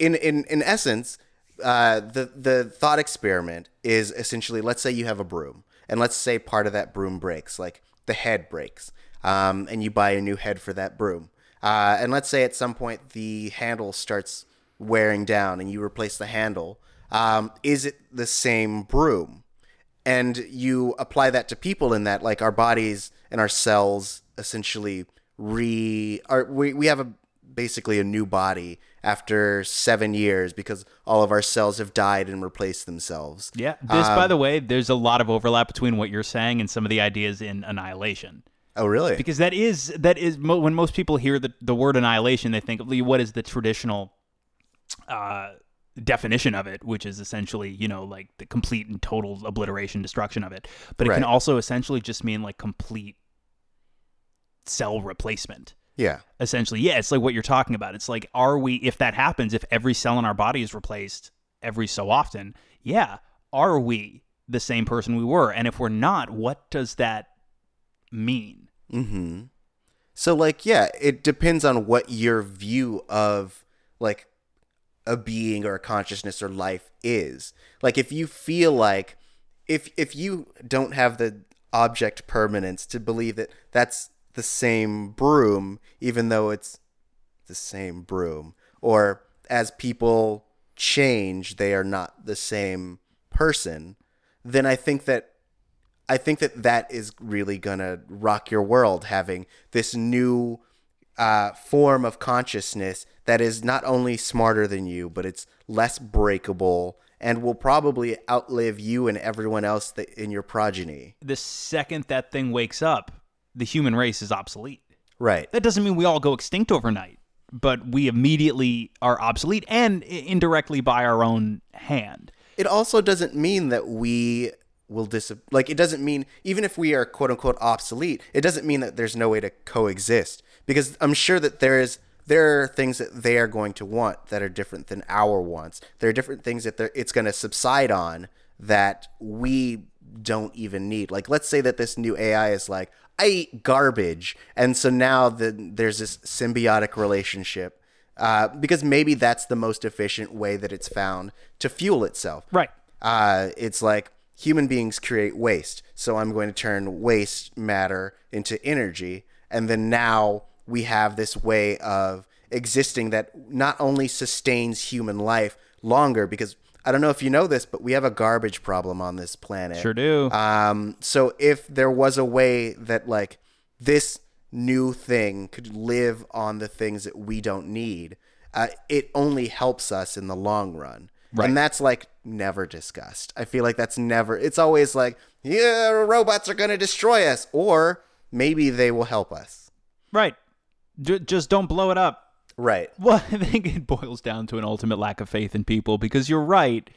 in in in essence uh, the the thought experiment is essentially let's say you have a broom and let's say part of that broom breaks like the head breaks um, and you buy a new head for that broom Uh, and let's say at some point the handle starts wearing down and you replace the handle. Um, is it the same broom? And you apply that to people in that, like our bodies and our cells essentially re are we, we have a basically a new body after seven years because all of our cells have died and replaced themselves.
Yeah. This, by the way, there's a lot of overlap between what you're saying and some of the ideas in Annihilation.
Oh, really?
Because that is that is mo- when most people hear the the word annihilation, they think, what is the traditional uh, definition of it?" Which is essentially, you know, like the complete and total obliteration, destruction of it. But it can also essentially just mean like complete cell replacement.
Yeah.
essentially yeah it's like what you're talking about it's like are we if that happens if every cell in our body is replaced every so often yeah are we the same person we were and if we're not what does that mean
Mm-hmm. So like yeah, it depends on what your view of like a being or a consciousness or life is. Like if you feel like if if you don't have the object permanence to believe that that's the same broom even though it's the same broom or as people change they are not the same person then I think that I think that that is really gonna rock your world having this new uh, form of consciousness that is not only smarter than you, but it's less breakable and will probably outlive you and everyone else that, in your progeny.
the second that thing wakes up the human race is obsolete
Right.
that doesn't mean we all go extinct overnight but we immediately are obsolete and indirectly by our own hand
It also doesn't mean that we will dis like it doesn't mean even if we are quote unquote obsolete, it doesn't mean that there's no way to coexist because I'm sure that there is there are things that they are going to want that are different than our wants. There are different things that they're, it's going to subside on that we don't even need. Like let's say that this new AI is like I eat garbage. And so now the, there's this symbiotic relationship uh, because maybe that's the most efficient way that it's found to fuel itself.
right.
Uh, it's like human beings create waste, so I'm going to turn waste matter into energy, and then now we have this way of existing that not only sustains human life longer because I don't know if you know this, but we have a garbage problem on this planet.
sure do
Um, so if there was a way that like this new thing could live on the things that we don't need, uh, it only helps us in the long run. Right. And that's like never discussed. I feel like that's never. It's always like, yeah, robots are gonna destroy us, or maybe they will help us.
right J- just don't blow it up
Right.
Well, I think it boils down to an ultimate lack of faith in people because you're right.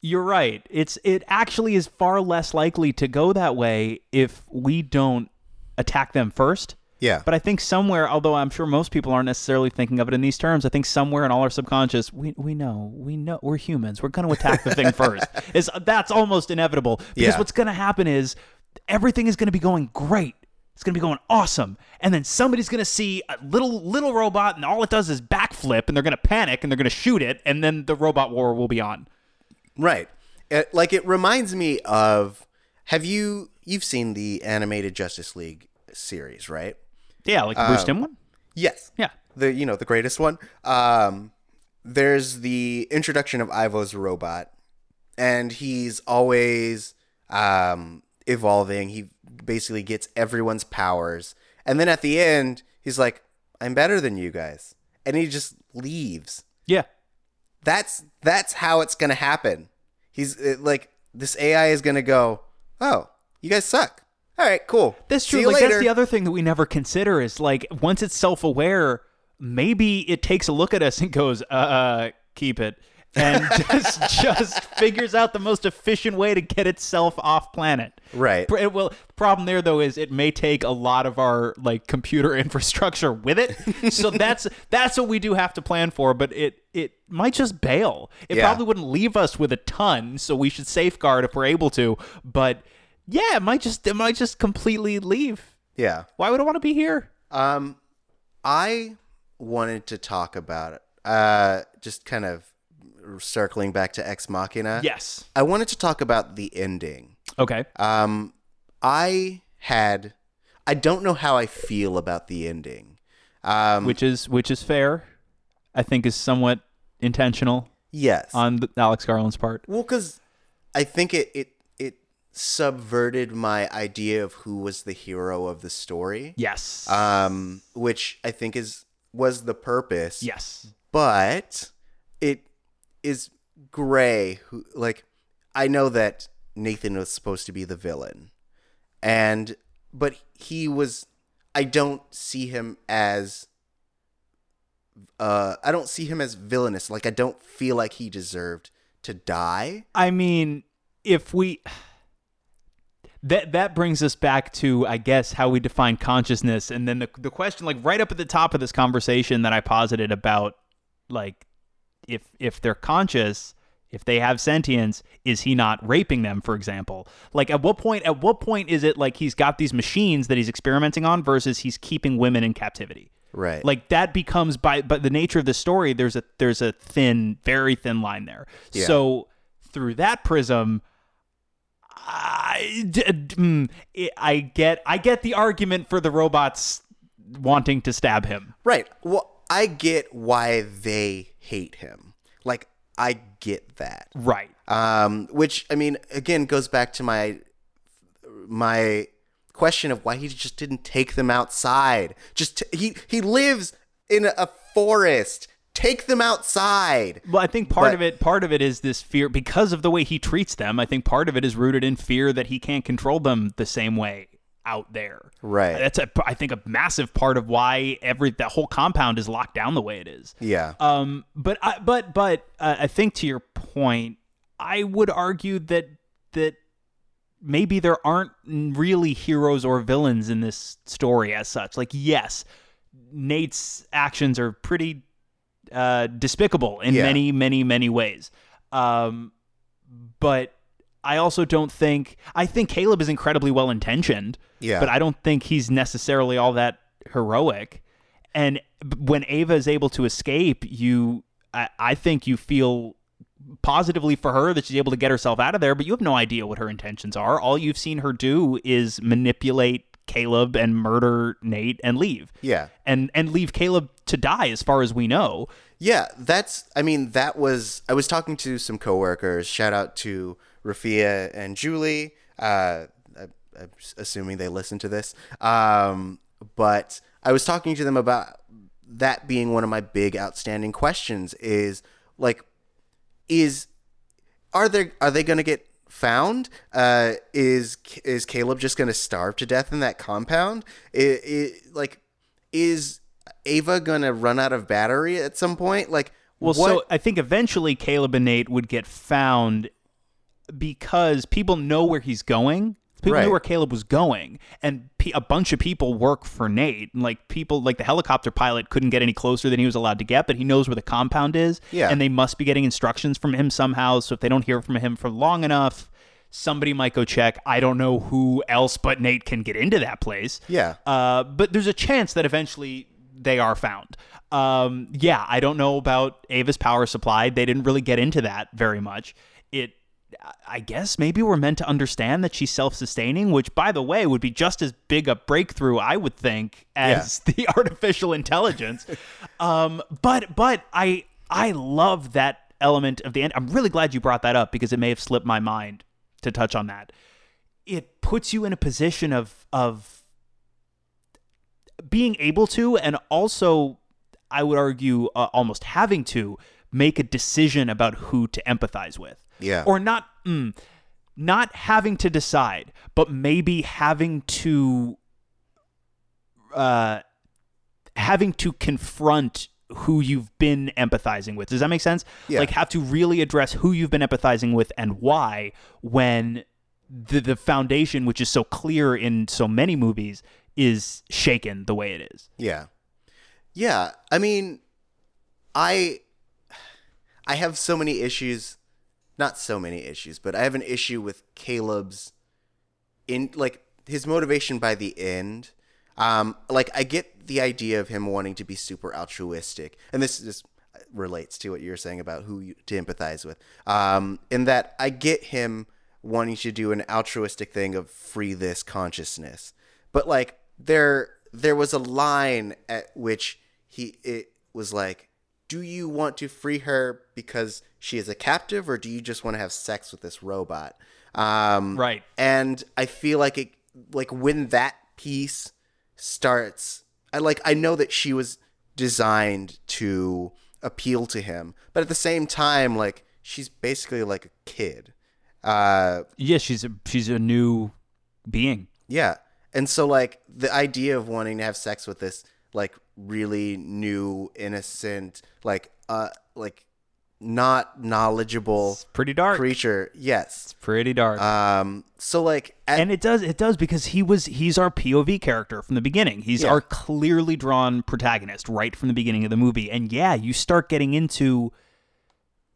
You're right. It's it actually is far less likely to go that way if we don't attack them first.
Yeah.
But I think somewhere, although I'm sure most people aren't necessarily thinking of it in these terms, I think somewhere in all our subconscious, we, we know, we know, we're humans. We're going to attack the thing first. Is that's almost inevitable because
Yeah.
what's going to happen is everything is going to be going great. It's going to be going awesome, and then somebody's going to see a little little robot, and all it does is backflip, and they're going to panic, and they're going to shoot it, and then the robot war will be on.
Right. It, like it reminds me of. Have you you've seen the animated Justice League series, right?
Yeah, like the Bruce Timm one.
Yes.
Yeah.
the you know the greatest one. Um, there's the introduction of Ivo's robot, and he's always um, evolving. He basically gets everyone's powers, and then at the end, he's like, "I'm better than you guys," and he just leaves.
Yeah.
That's that's how it's gonna happen. He's it, like, this AI is gonna go, "Oh, you guys suck." All right, cool.
That's true. Like
later.
that's the other thing that we never consider is like once it's self-aware, maybe it takes a look at us and goes, "Uh, uh keep it," and just just figures out the most efficient way to get itself off planet.
Right.
It will. Problem there though is it may take a lot of our like computer infrastructure with it. so that's that's what we do have to plan for. But it it might just bail. It
Yeah.
probably wouldn't leave us with a ton. So we should safeguard if we're able to. But yeah, it might just it might just completely leave.
Yeah.
Why would I want to be here?
Um, I wanted to talk about it. Uh, just kind of circling back to Ex Machina.
Yes.
I wanted to talk about the ending.
Okay.
Um, I had, I don't know how I feel about the ending. Um,
which is which is fair. I think is somewhat intentional
yes.
on the, Alex Garland's part.
Well, because I think it it it subverted my idea of who was the hero of the story.
Yes.
Um, which I think is was the purpose.
yes.
But it is Gray who like I know that Nathan was supposed to be the villain. And but he was I don't see him as uh I don't see him as villainous. Like I don't feel like he deserved to die.
I mean, if we that that brings us back to I guess how we define consciousness and then the the question like right up at the top of this conversation that I posited about like if if they're conscious if they have sentience is he not raping them for example like at what point at what point is it like he's got these machines that he's experimenting on versus he's keeping women in captivity
Right.
like that becomes by but the nature of the story there's a there's a thin very thin line there
Yeah.
so through that prism I, mm, I get I get the argument for the robots wanting to stab him
Right. Well, I get why they hate him. Like I get that.
right
Um, which I mean, again, goes back to my my question of why he just didn't take them outside. Just t- he he lives in a forest. Take them outside.
Well, I think part
But-
of it, part of it is this fear because of the way he treats them. I think part of it is rooted in fear that he can't control them the same way out there.
Right.
That's a, I think, a massive part of why every that whole compound is locked down the way it is.
Yeah.
Um, but I, but but uh, I think to your point, I would argue that that maybe there aren't really heroes or villains in this story as such. Like, yes, Nate's actions are pretty uh, despicable in
Yeah.
many, many, many ways. Um, but I also don't think I think Caleb is incredibly well intentioned.
Yeah.
But I don't think he's necessarily all that heroic. And when Ava is able to escape, you, I, I think you feel positively for her that she's able to get herself out of there, but you have no idea what her intentions are. All you've seen her do is manipulate Caleb and murder Nate and leave.
Yeah.
And and leave Caleb to die as far as we know.
Yeah, that's. I mean, that was. I was talking to some coworkers. Shout out to Rafia and Julie. Uh, assuming they listen to this. Um, but I was talking to them about that being one of my big outstanding questions. Is like, is are there are they going to get found? Uh, is is Caleb just going to starve to death in that compound? I i like, is Ava going to run out of battery at some point? Like,
Well,
what?
so I think eventually Caleb and Nate would get found because people know where he's going. People
Right.
knew where Caleb was going, and pe- a bunch of people work for Nate. And, Like people, like the helicopter pilot, couldn't get any closer than he was allowed to get, but he knows where the compound is.
Yeah.
and they must be getting instructions from him somehow. So if they don't hear from him for long enough, somebody might go check. I don't know who else but Nate can get into that place.
Yeah.
Uh, but there's a chance that eventually they are found. Um, yeah, I don't know about Ava's power supply. They didn't really get into that very much. I guess, maybe we're meant to understand that she's self-sustaining, which, by the way, would be just as big a breakthrough, I would think, as the artificial intelligence. um, but, but I, I love that element of the end. I'm really glad you brought that up because it may have slipped my mind to touch on that. It puts you in a position of of being able to and also i would argue uh, almost having to make a decision about who to empathize with
Yeah.
or not mm, not having to decide but maybe having to uh having to confront who you've been empathizing with does that make sense
Yeah.
like have to really address who you've been empathizing with and why when the the foundation which is so clear in so many movies is shaken the way it is
Yeah. Yeah. I mean, I I have so many issues, not so many issues, but I have an issue with Caleb's in like his motivation by the end. Um like I get the idea of him wanting to be super altruistic. And this just relates to what you're saying about who you, to empathize with. Um in that I get him wanting to do an altruistic thing of free this consciousness. But like there there was a line at which he it was like, "Do you want to free her because she is a captive, or do you just want to have sex with this robot?" Um,
Right.
And I feel like it, like when that piece starts, I like I know that she was designed to appeal to him, but at the same time, like she's basically like a kid. Uh,
Yeah, she's a she's a new being.
yeah. And so like the idea of wanting to have sex with this like really new innocent like uh like not knowledgeable
Pretty dark.
creature. Yes.
Pretty dark.
Um so like at,
and it does it does because he was he's our POV character from the beginning. He's
Yeah.
our clearly drawn protagonist right from the beginning of the movie. And yeah, you start getting into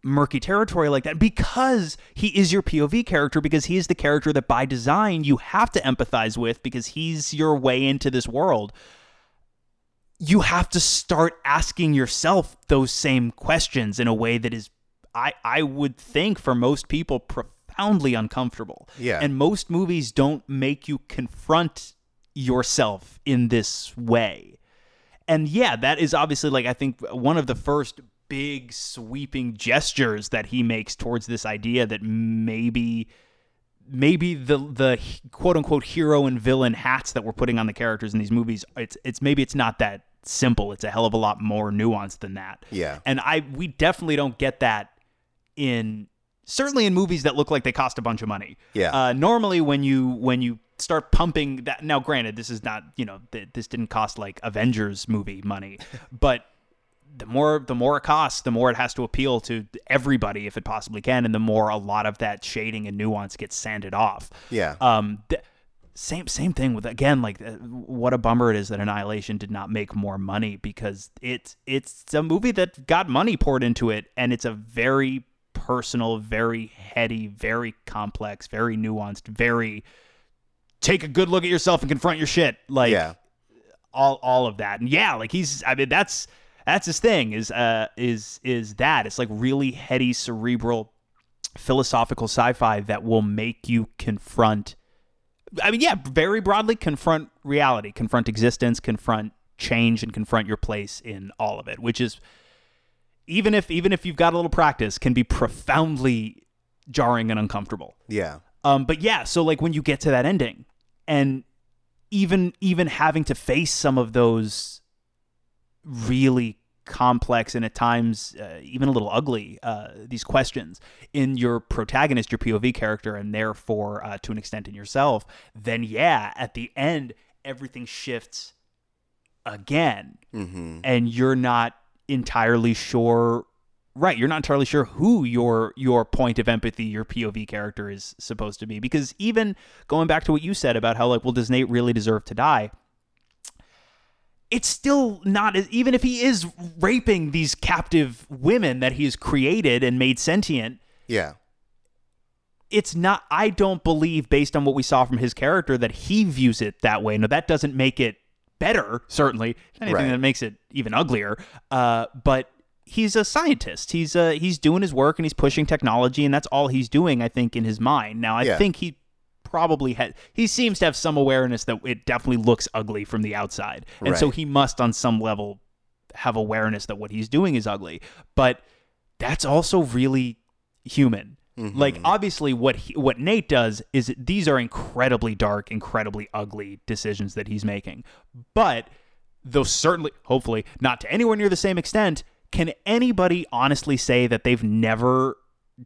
murky territory like that because he is your POV character because he is the character that by design you have to empathize with because he's your way into this world. You have to start asking yourself those same questions in a way that is I I would think for most people profoundly uncomfortable.
Yeah.
And most movies don't make you confront yourself in this way. And yeah, that is obviously like I think one of the first big sweeping gestures that he makes towards this idea that maybe maybe the the quote unquote hero and villain hats that we're putting on the characters in these movies it's it's maybe it's not that simple it's a hell of a lot more nuanced than that
Yeah.
and i we definitely don't get that in certainly in movies that look like they cost a bunch of money
Yeah.
uh, normally when you when you start pumping that now granted this is not you know th- this didn't cost like avengers movie money but the more the more it costs, the more it has to appeal to everybody if it possibly can, and the more a lot of that shading and nuance gets sanded off.
Yeah.
Um. th- same same thing with again like uh, what a bummer it is that Annihilation did not make more money because it's it's a movie that got money poured into it and it's a very personal, very heady, very complex, very nuanced, very take a good look at yourself and confront your shit like
yeah.
all all of that. And yeah, like he's I mean that's that's his thing is uh is is that. It's like really heady cerebral philosophical sci-fi that will make you confront I mean yeah, very broadly confront reality, confront existence, confront change and confront your place in all of it, which is even if even if you've got a little practice can be profoundly jarring and uncomfortable.
Yeah.
Um, but yeah, so like when you get to that ending, and even even having to face some of those really complex and at times uh, even a little ugly uh, these questions in your protagonist, your POV character, and therefore uh, to an extent in yourself, then yeah, at the end everything shifts again,
Mm-hmm.
and you're not entirely sure right you're not entirely sure who your your point of empathy your pov character is supposed to be. Because even going back to what you said about how like well does nate really deserve to die it's still not even if he is raping these captive women that he's created and made sentient
Yeah.
it's not i don't believe based on what we saw from his character that he views it that way no that doesn't make it better certainly anything
Right.
that makes it even uglier uh, but he's a scientist he's uh, he's doing his work and he's pushing technology and that's all he's doing i think in his mind now i
Yeah.
think he probably had he seems to have some awareness that it definitely looks ugly from the outside. And so he must on some level have awareness that what he's doing is ugly. But that's also really human. Mm-hmm. Like obviously what he, what Nate does is these are incredibly dark, incredibly ugly decisions that he's making. But though certainly hopefully not to anywhere near the same extent, can anybody honestly say that they've never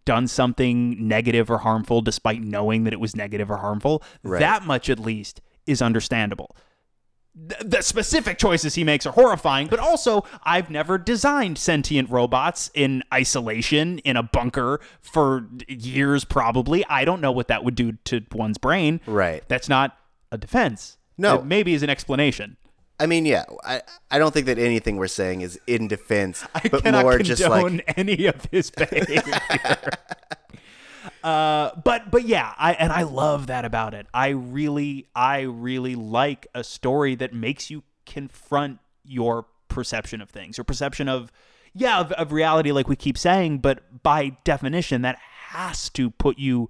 done something negative or harmful despite knowing that it was negative or harmful?
Right.
That much at least is understandable th- the specific choices he makes are horrifying, but also I've never designed sentient robots in isolation in a bunker for years probably. I don't know what that would do to one's brain.
Right.
That's not a defense.
No.
It maybe is an explanation.
I mean, yeah. I I don't think that anything we're saying is in defense,
I
but
cannot
more
condone
just like
any of his behavior. uh, but but yeah, I and I love that about it. I really I really like a story that makes you confront your perception of things, your perception of yeah of, of reality, like we keep saying. But by definition, that has to put you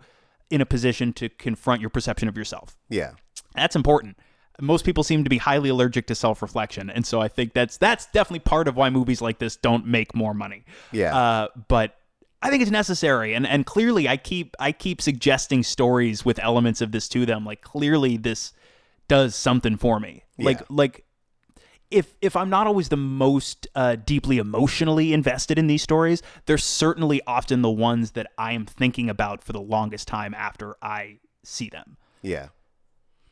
in a position to confront your perception of yourself.
yeah.
That's important most people seem to be highly allergic to self-reflection, and so I think that's that's definitely part of why movies like this don't make more money.
Yeah.
Uh, but I think it's necessary, and and clearly I keep I keep suggesting stories with elements of this to them. Like clearly this does something for me. Like
Yeah.
like if if I'm not always the most uh, deeply emotionally invested in these stories, they're certainly often the ones that I am thinking about for the longest time after I see them.
Yeah.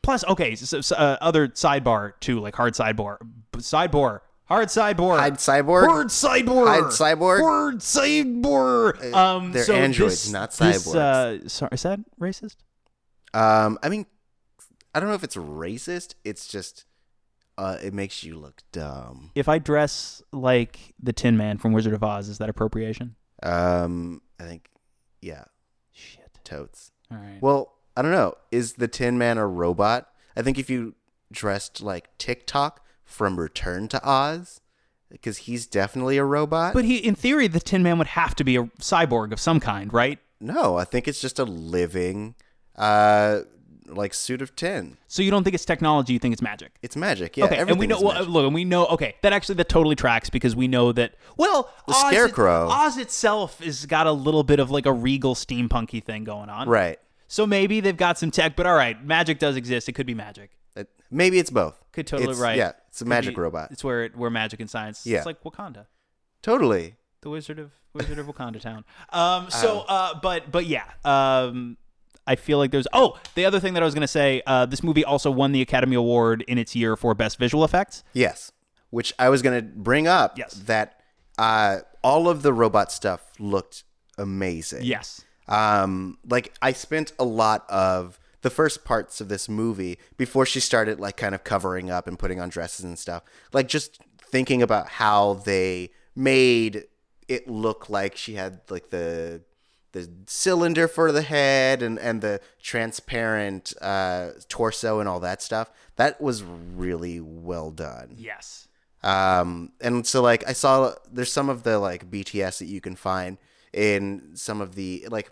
Plus, okay, so, so, uh, other sidebar too, like hard sidebar, sidebar, hard sidebar,
Hide cyborg.
Word cyborg.
Hide cyborg?
Word cyborg. Um,
they're
so
androids,
this-
not
this,
cyborgs.
uh, sorry, is that racist?
Um, I mean, I don't know if it's racist. It's just, uh, it makes you look dumb.
If I dress like the Tin Man from Wizard of Oz, is that appropriation?
Um, I think, yeah,
Shit.
totes.
All right.
Well, I don't know. Is the Tin Man a robot? I think if you dressed like Tik-Tok from Return to Oz, because he's definitely a robot.
but he, in theory, the Tin Man would have to be a cyborg of some kind, right?
no, I think it's just a living, uh, like suit of tin.
So you don't think it's technology? You think it's magic?
It's magic. Yeah.
okay, and we know. Well, look, and we know. Okay, that actually that totally tracks because we know that. Well,
The
Oz,
Scarecrow.
Oz itself has got a little bit of like a regal steampunky thing going on.
right.
So maybe they've got some tech, but all right, magic does exist. It could be magic.
It- maybe it's both.
Could totally
It's-
right.
Yeah, it's a
Could
magic
be-
robot.
It's where it, where magic and science.
Yeah.
It's like Wakanda.
Totally.
the Wizard of Wizard of Wakanda Town. Um, so,
Oh.
uh, but but yeah, um, I feel like there's. Oh, the other thing that I was gonna say, uh, this movie also won the Academy Award in its year for best visual effects.
Yes. Which I was going to bring up.
Yes.
That uh, all of the robot stuff looked amazing.
Yes.
Um, like I spent a lot of the first parts of this movie before she started like kind of covering up and putting on dresses and stuff. Like just thinking about how they made it look like she had like the the cylinder for the head and and the transparent uh torso and all that stuff. That was really well done.
Yes.
Um, and so like I saw there's some of the like BTS that you can find in some of the like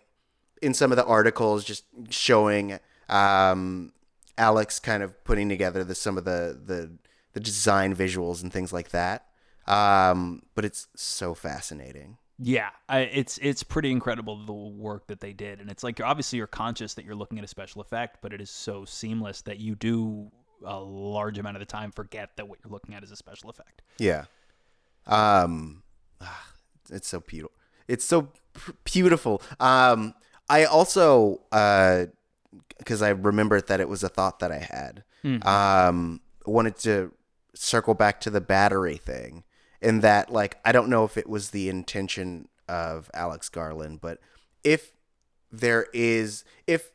in some of the articles just showing um Alex kind of putting together the some of the the the design visuals and things like that. Um, but it's so fascinating.
Yeah, I, it's it's pretty incredible the work that they did, and it's like obviously you're conscious that you're looking at a special effect, but it is so seamless that you do a large amount of the time forget that what you're looking at is a special effect.
Yeah. Um, ah, it's so beautiful. It's so p- beautiful. Um, I also, uh, because I remembered that it was a thought that I had, um, wanted to circle back to the battery thing, in that, like, I don't know if it was the intention of Alex Garland, but if there is, if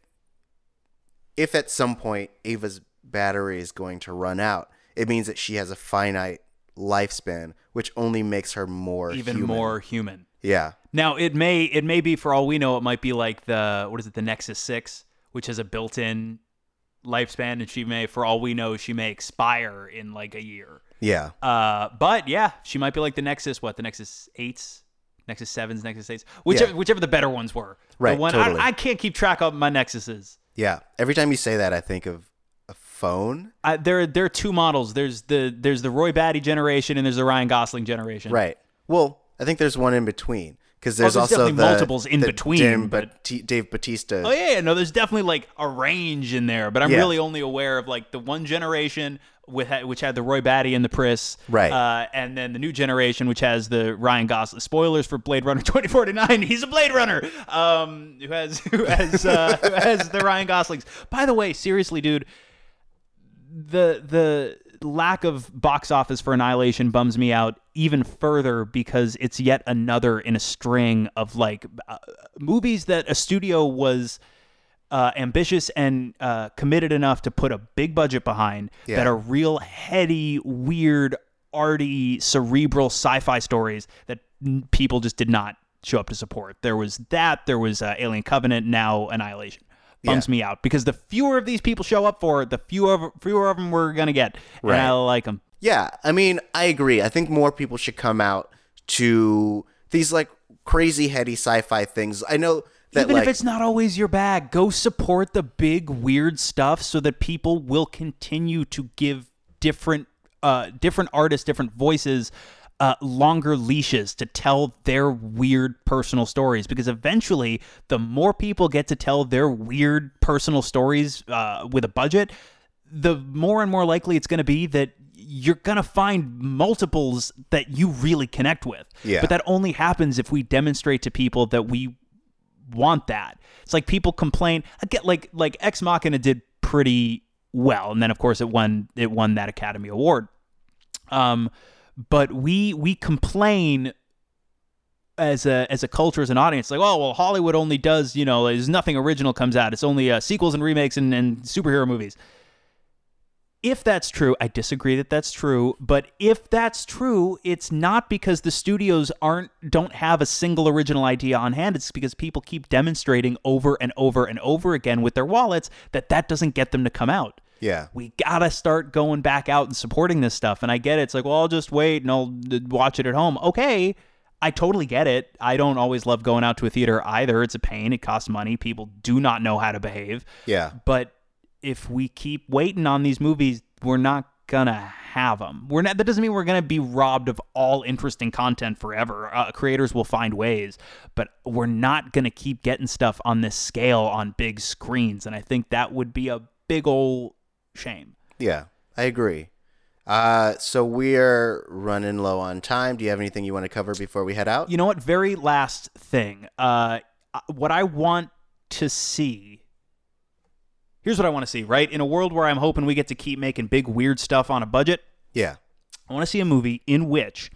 if at some point Ava's battery is going to run out, it means that she has a finite lifespan, which only makes her more
Even
human.
more human.
Yeah.
Now it may it may be for all we know it might be like the what is it the Nexus 6 which has a built-in lifespan and she may for all we know she may expire in like a year.
Yeah.
Uh but yeah, she might be like the Nexus what the Nexus 8s, Nexus 7s, Nexus 8s, whichever
Yeah.
whichever the better ones were.
Right,
The one
totally.
I, I can't keep track of my Nexuses.
Yeah. Every time you say that, I think of a phone.
I, there there are two models. There's the there's the Roy Batty generation and there's the Ryan Gosling generation.
Right. Well, I think there's one in between because there's,
there's
also the,
multiples in
the
between, but-
Dave Batista.
Oh yeah, yeah, no, there's definitely like a range in there, but I'm
Yeah.
really only aware of like the one generation with which had the Roy Batty and the Priss,
Right.
Uh, and then the new generation which has the Ryan Gosling. Spoilers for Blade Runner 2049. He's a Blade Runner. Um, who has who has uh, who has the Ryan Goslings. By the way, seriously, dude, the the lack of box office for Annihilation bums me out even further because it's yet another in a string of like uh, movies that a studio was uh, ambitious and uh, committed enough to put a big budget behind
Yeah.
that are real heady, weird, arty, cerebral sci-fi stories that n- people just did not show up to support. There was that. There was uh, Alien Covenant. Now Annihilation. Bums me out because the fewer of these people show up for it, the fewer of, fewer of them we're gonna get,
Right.
and I like them.
Yeah, I mean, I agree. I think more people should come out to these like crazy heady sci-fi things. I know that
Even
like
if it's not always your bag, go support the big weird stuff so that people will continue to give different uh, different artists, different voices, uh, longer leashes to tell their weird personal stories. Because eventually, the more people get to tell their weird personal stories uh, with a budget, the more and more likely it's going to be that you're going to find multiples that you really connect with.
Yeah.
But that only happens if we demonstrate to people that we want that. It's like people complain. I get like like Ex Machina did pretty well, and then of course it won it won that Academy Award. Um, but we we complain as a as a culture as an audience like oh well Hollywood only does you know there's nothing original comes out it's only uh, sequels and remakes and, and superhero movies if that's true, I disagree that that's true, but if that's true, it's not because the studios aren't don't have a single original idea on hand. It's because people keep demonstrating over and over and over again with their wallets that that doesn't get them to come out.
Yeah.
We gotta start going back out and supporting this stuff. And I get it. It's like, well, I'll just wait and I'll watch it at home. Okay, I totally get it. I don't always love going out to a theater either. It's a pain. It costs money. People do not know how to behave.
Yeah.
But if we keep waiting on these movies, we're not gonna have them. We're not. That doesn't mean we're gonna be robbed of all interesting content forever. Uh, creators will find ways, but we're not gonna keep getting stuff on this scale on big screens. And I think that would be a big ol' shame.
Yeah. I agree. Uh, so we're running low on time. Do you have anything you want to cover before we head out?
You know what? Very last thing. Uh, what I want to see. Here's what I want to see. Right in a world where I'm hoping we get to keep making big weird stuff on a budget.
yeah.
I want to see a movie in which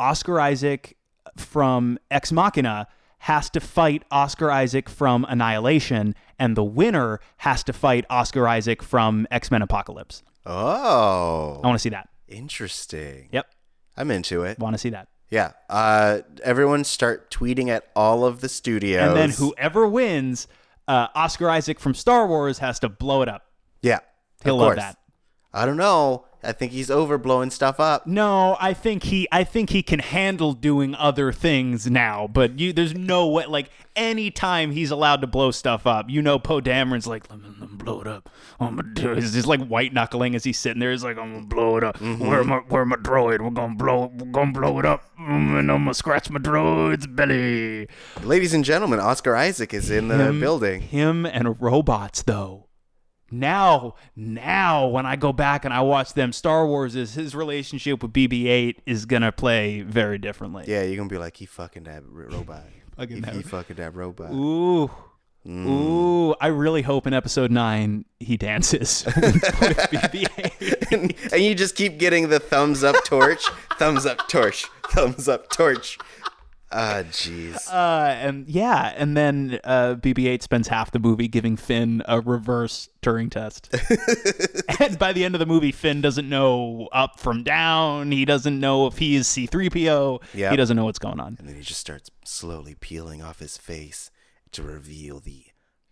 Oscar Isaac from Ex Machina has to fight Oscar Isaac from Annihilation, and the winner has to fight Oscar Isaac from X Men Apocalypse.
Oh.
I want to see that.
Interesting.
Yep,
I'm into it.
want to see that.
Yeah. Uh, everyone start tweeting at all of the studios.
And then whoever wins, uh, Oscar Isaac from Star Wars has to blow it up.
Yeah.
He'll love that.
I don't know. I think he's over blowing stuff up.
No, I think he I think he can handle doing other things now, but you there's no way like anytime he's allowed to blow stuff up, you know Poe Dameron's like, let me, let me blow it up. I'm gonna do He's just like white knuckling as he's sitting there. He's like, I'm gonna blow it up.
Mm-hmm.
Where my where my droid? We're gonna blow it. We're gonna blow it up. Mm, and I'm gonna scratch my droid's belly.
Ladies and gentlemen, Oscar Isaac is in the building.
Him and robots though. Now, now when I go back and I watch them, Star Wars is his relationship with BB-8 is gonna play very differently.
Yeah, you're gonna be like, he fucking that robot.
Fucking
he,
that-
he fucking that robot.
Ooh.
Mm.
Ooh, I really hope in episode nine he dances
and, and you just keep getting the thumbs up torch, thumbs up torch, thumbs up torch. Ah, jeez.
Uh, and yeah, and then uh, BB-8 spends half the movie giving Finn a reverse Turing test. and by the end of the movie, Finn doesn't know up from down. He doesn't know if he is C-3PO.
Yeah.
He doesn't know what's going on.
And then he just starts slowly peeling off his face to reveal the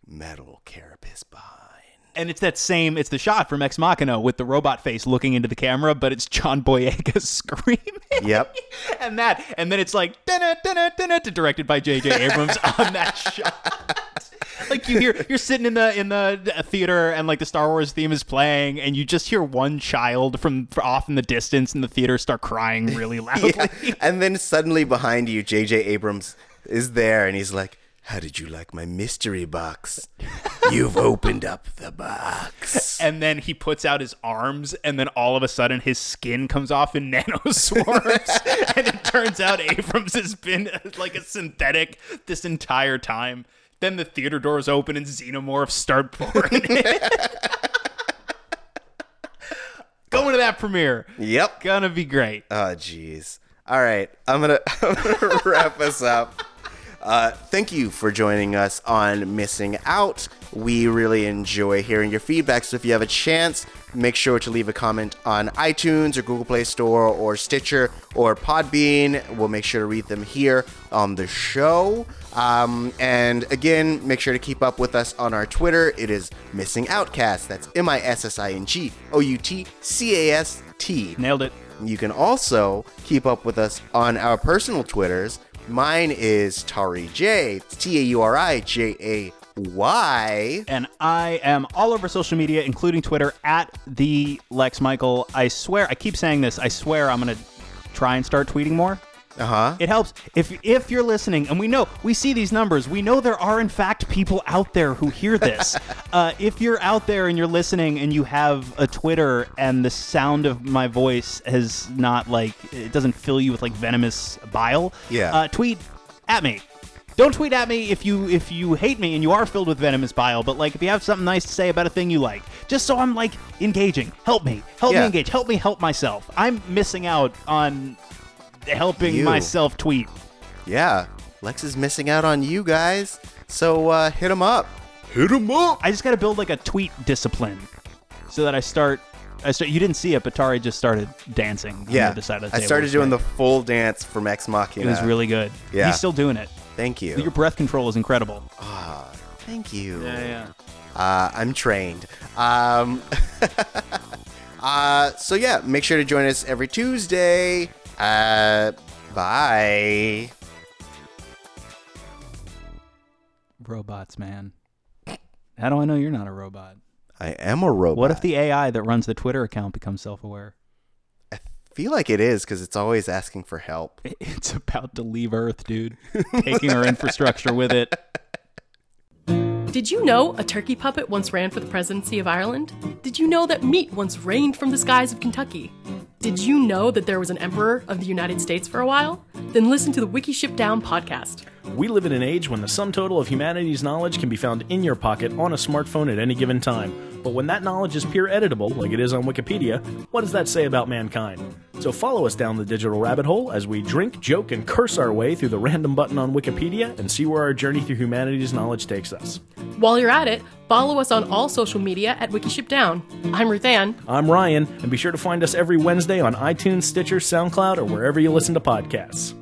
metal carapace behind.
And it's that same, it's the shot from Ex Machina with the robot face looking into the camera, but it's John Boyega screaming.
Yep.
and that, and then it's like directed by J.J. Abrams on that shot. like you hear, you're sitting in the in the theater, and like the Star Wars theme is playing, and you just hear one child from off in the distance in the theater start crying really loudly.
Yeah. And then suddenly behind you, J.J. Abrams is there, and he's like, "How did you like my mystery box? You've opened up the box."
And then he puts out his arms, and then all of a sudden his skin comes off in nanoswarms. and it turns out Abrams has been uh, like a synthetic this entire time. Then the theater doors open and xenomorphs start pouring in. Going to that premiere.
Yep.
Gonna be great.
Oh, jeez. All right, I'm gonna, I'm gonna wrap us up. Uh, thank you for joining us on Missing Out. We really enjoy hearing your feedback. So if you have a chance, make sure to leave a comment on iTunes or Google Play Store or Stitcher or Podbean. We'll make sure to read them here on the show. Um, and again, make sure to keep up with us on our Twitter. It is Missing Outcast. That's M I S S I N G O U T C A S T.
Nailed it.
You can also keep up with us on our personal Twitters. Mine is Tauri Jay. It's T A U R I J A Y.
And I am all over social media, including Twitter, at the Lex Michael. I swear, I keep saying this. I swear I'm going to try and start tweeting more.
Uh huh.
It helps if if you're listening, and we know we see these numbers. We know there are in fact people out there who hear this. uh, if you're out there and you're listening, and you have a Twitter, and the sound of my voice has not like it doesn't fill you with like venomous bile.
Yeah.
Uh, tweet at me. Don't tweet at me if you if you hate me and you are filled with venomous bile. But like if you have something nice to say about a thing you like, just so I'm like engaging. Help me. Help
Yeah.
me engage. Help me help myself. I'm missing out on helping
You.
myself tweet.
Yeah. Lex is missing out on you guys. So uh, hit him up. Hit him up.
I just got to build like a tweet discipline so that I start. I start. You didn't see it, but Tauri just started dancing. on the
Yeah.
other side of the
I started doing the full dance from Ex Machina.
It was really good.
Yeah.
he's still doing it.
Thank you.
Your breath control is incredible.
Ah, Thank you.
yeah.
Uh, I'm trained. Um, uh, so yeah, make sure to join us every Tuesday. Uh, bye.
Robots, man. How do I know you're not a robot?
I am a robot.
What if the AI that runs the Twitter account becomes self-aware?
I feel like it is because it's always asking for help.
It's about to leave Earth, dude. Taking our infrastructure with it.
Did you know a turkey puppet once ran for the presidency of Ireland? Did you know that meat once rained from the skies of Kentucky? Did you know that there was an emperor of the United States for a while? Then listen to the Wiki Ship Down podcast.
We live in an age when the sum total of humanity's knowledge can be found in your pocket on a smartphone at any given time. But when that knowledge is peer editable, like it is on Wikipedia, what does that say about mankind? So follow us down the digital rabbit hole as we drink, joke, and curse our way through the random button on Wikipedia and see where our journey through humanity's knowledge takes us.
While you're at it, follow us on all social media at Wiki Ship Down. I'm Ruth Ann.
I'm Ryan, and be sure to find us every Wednesday on iTunes, Stitcher, SoundCloud, or wherever you listen to podcasts.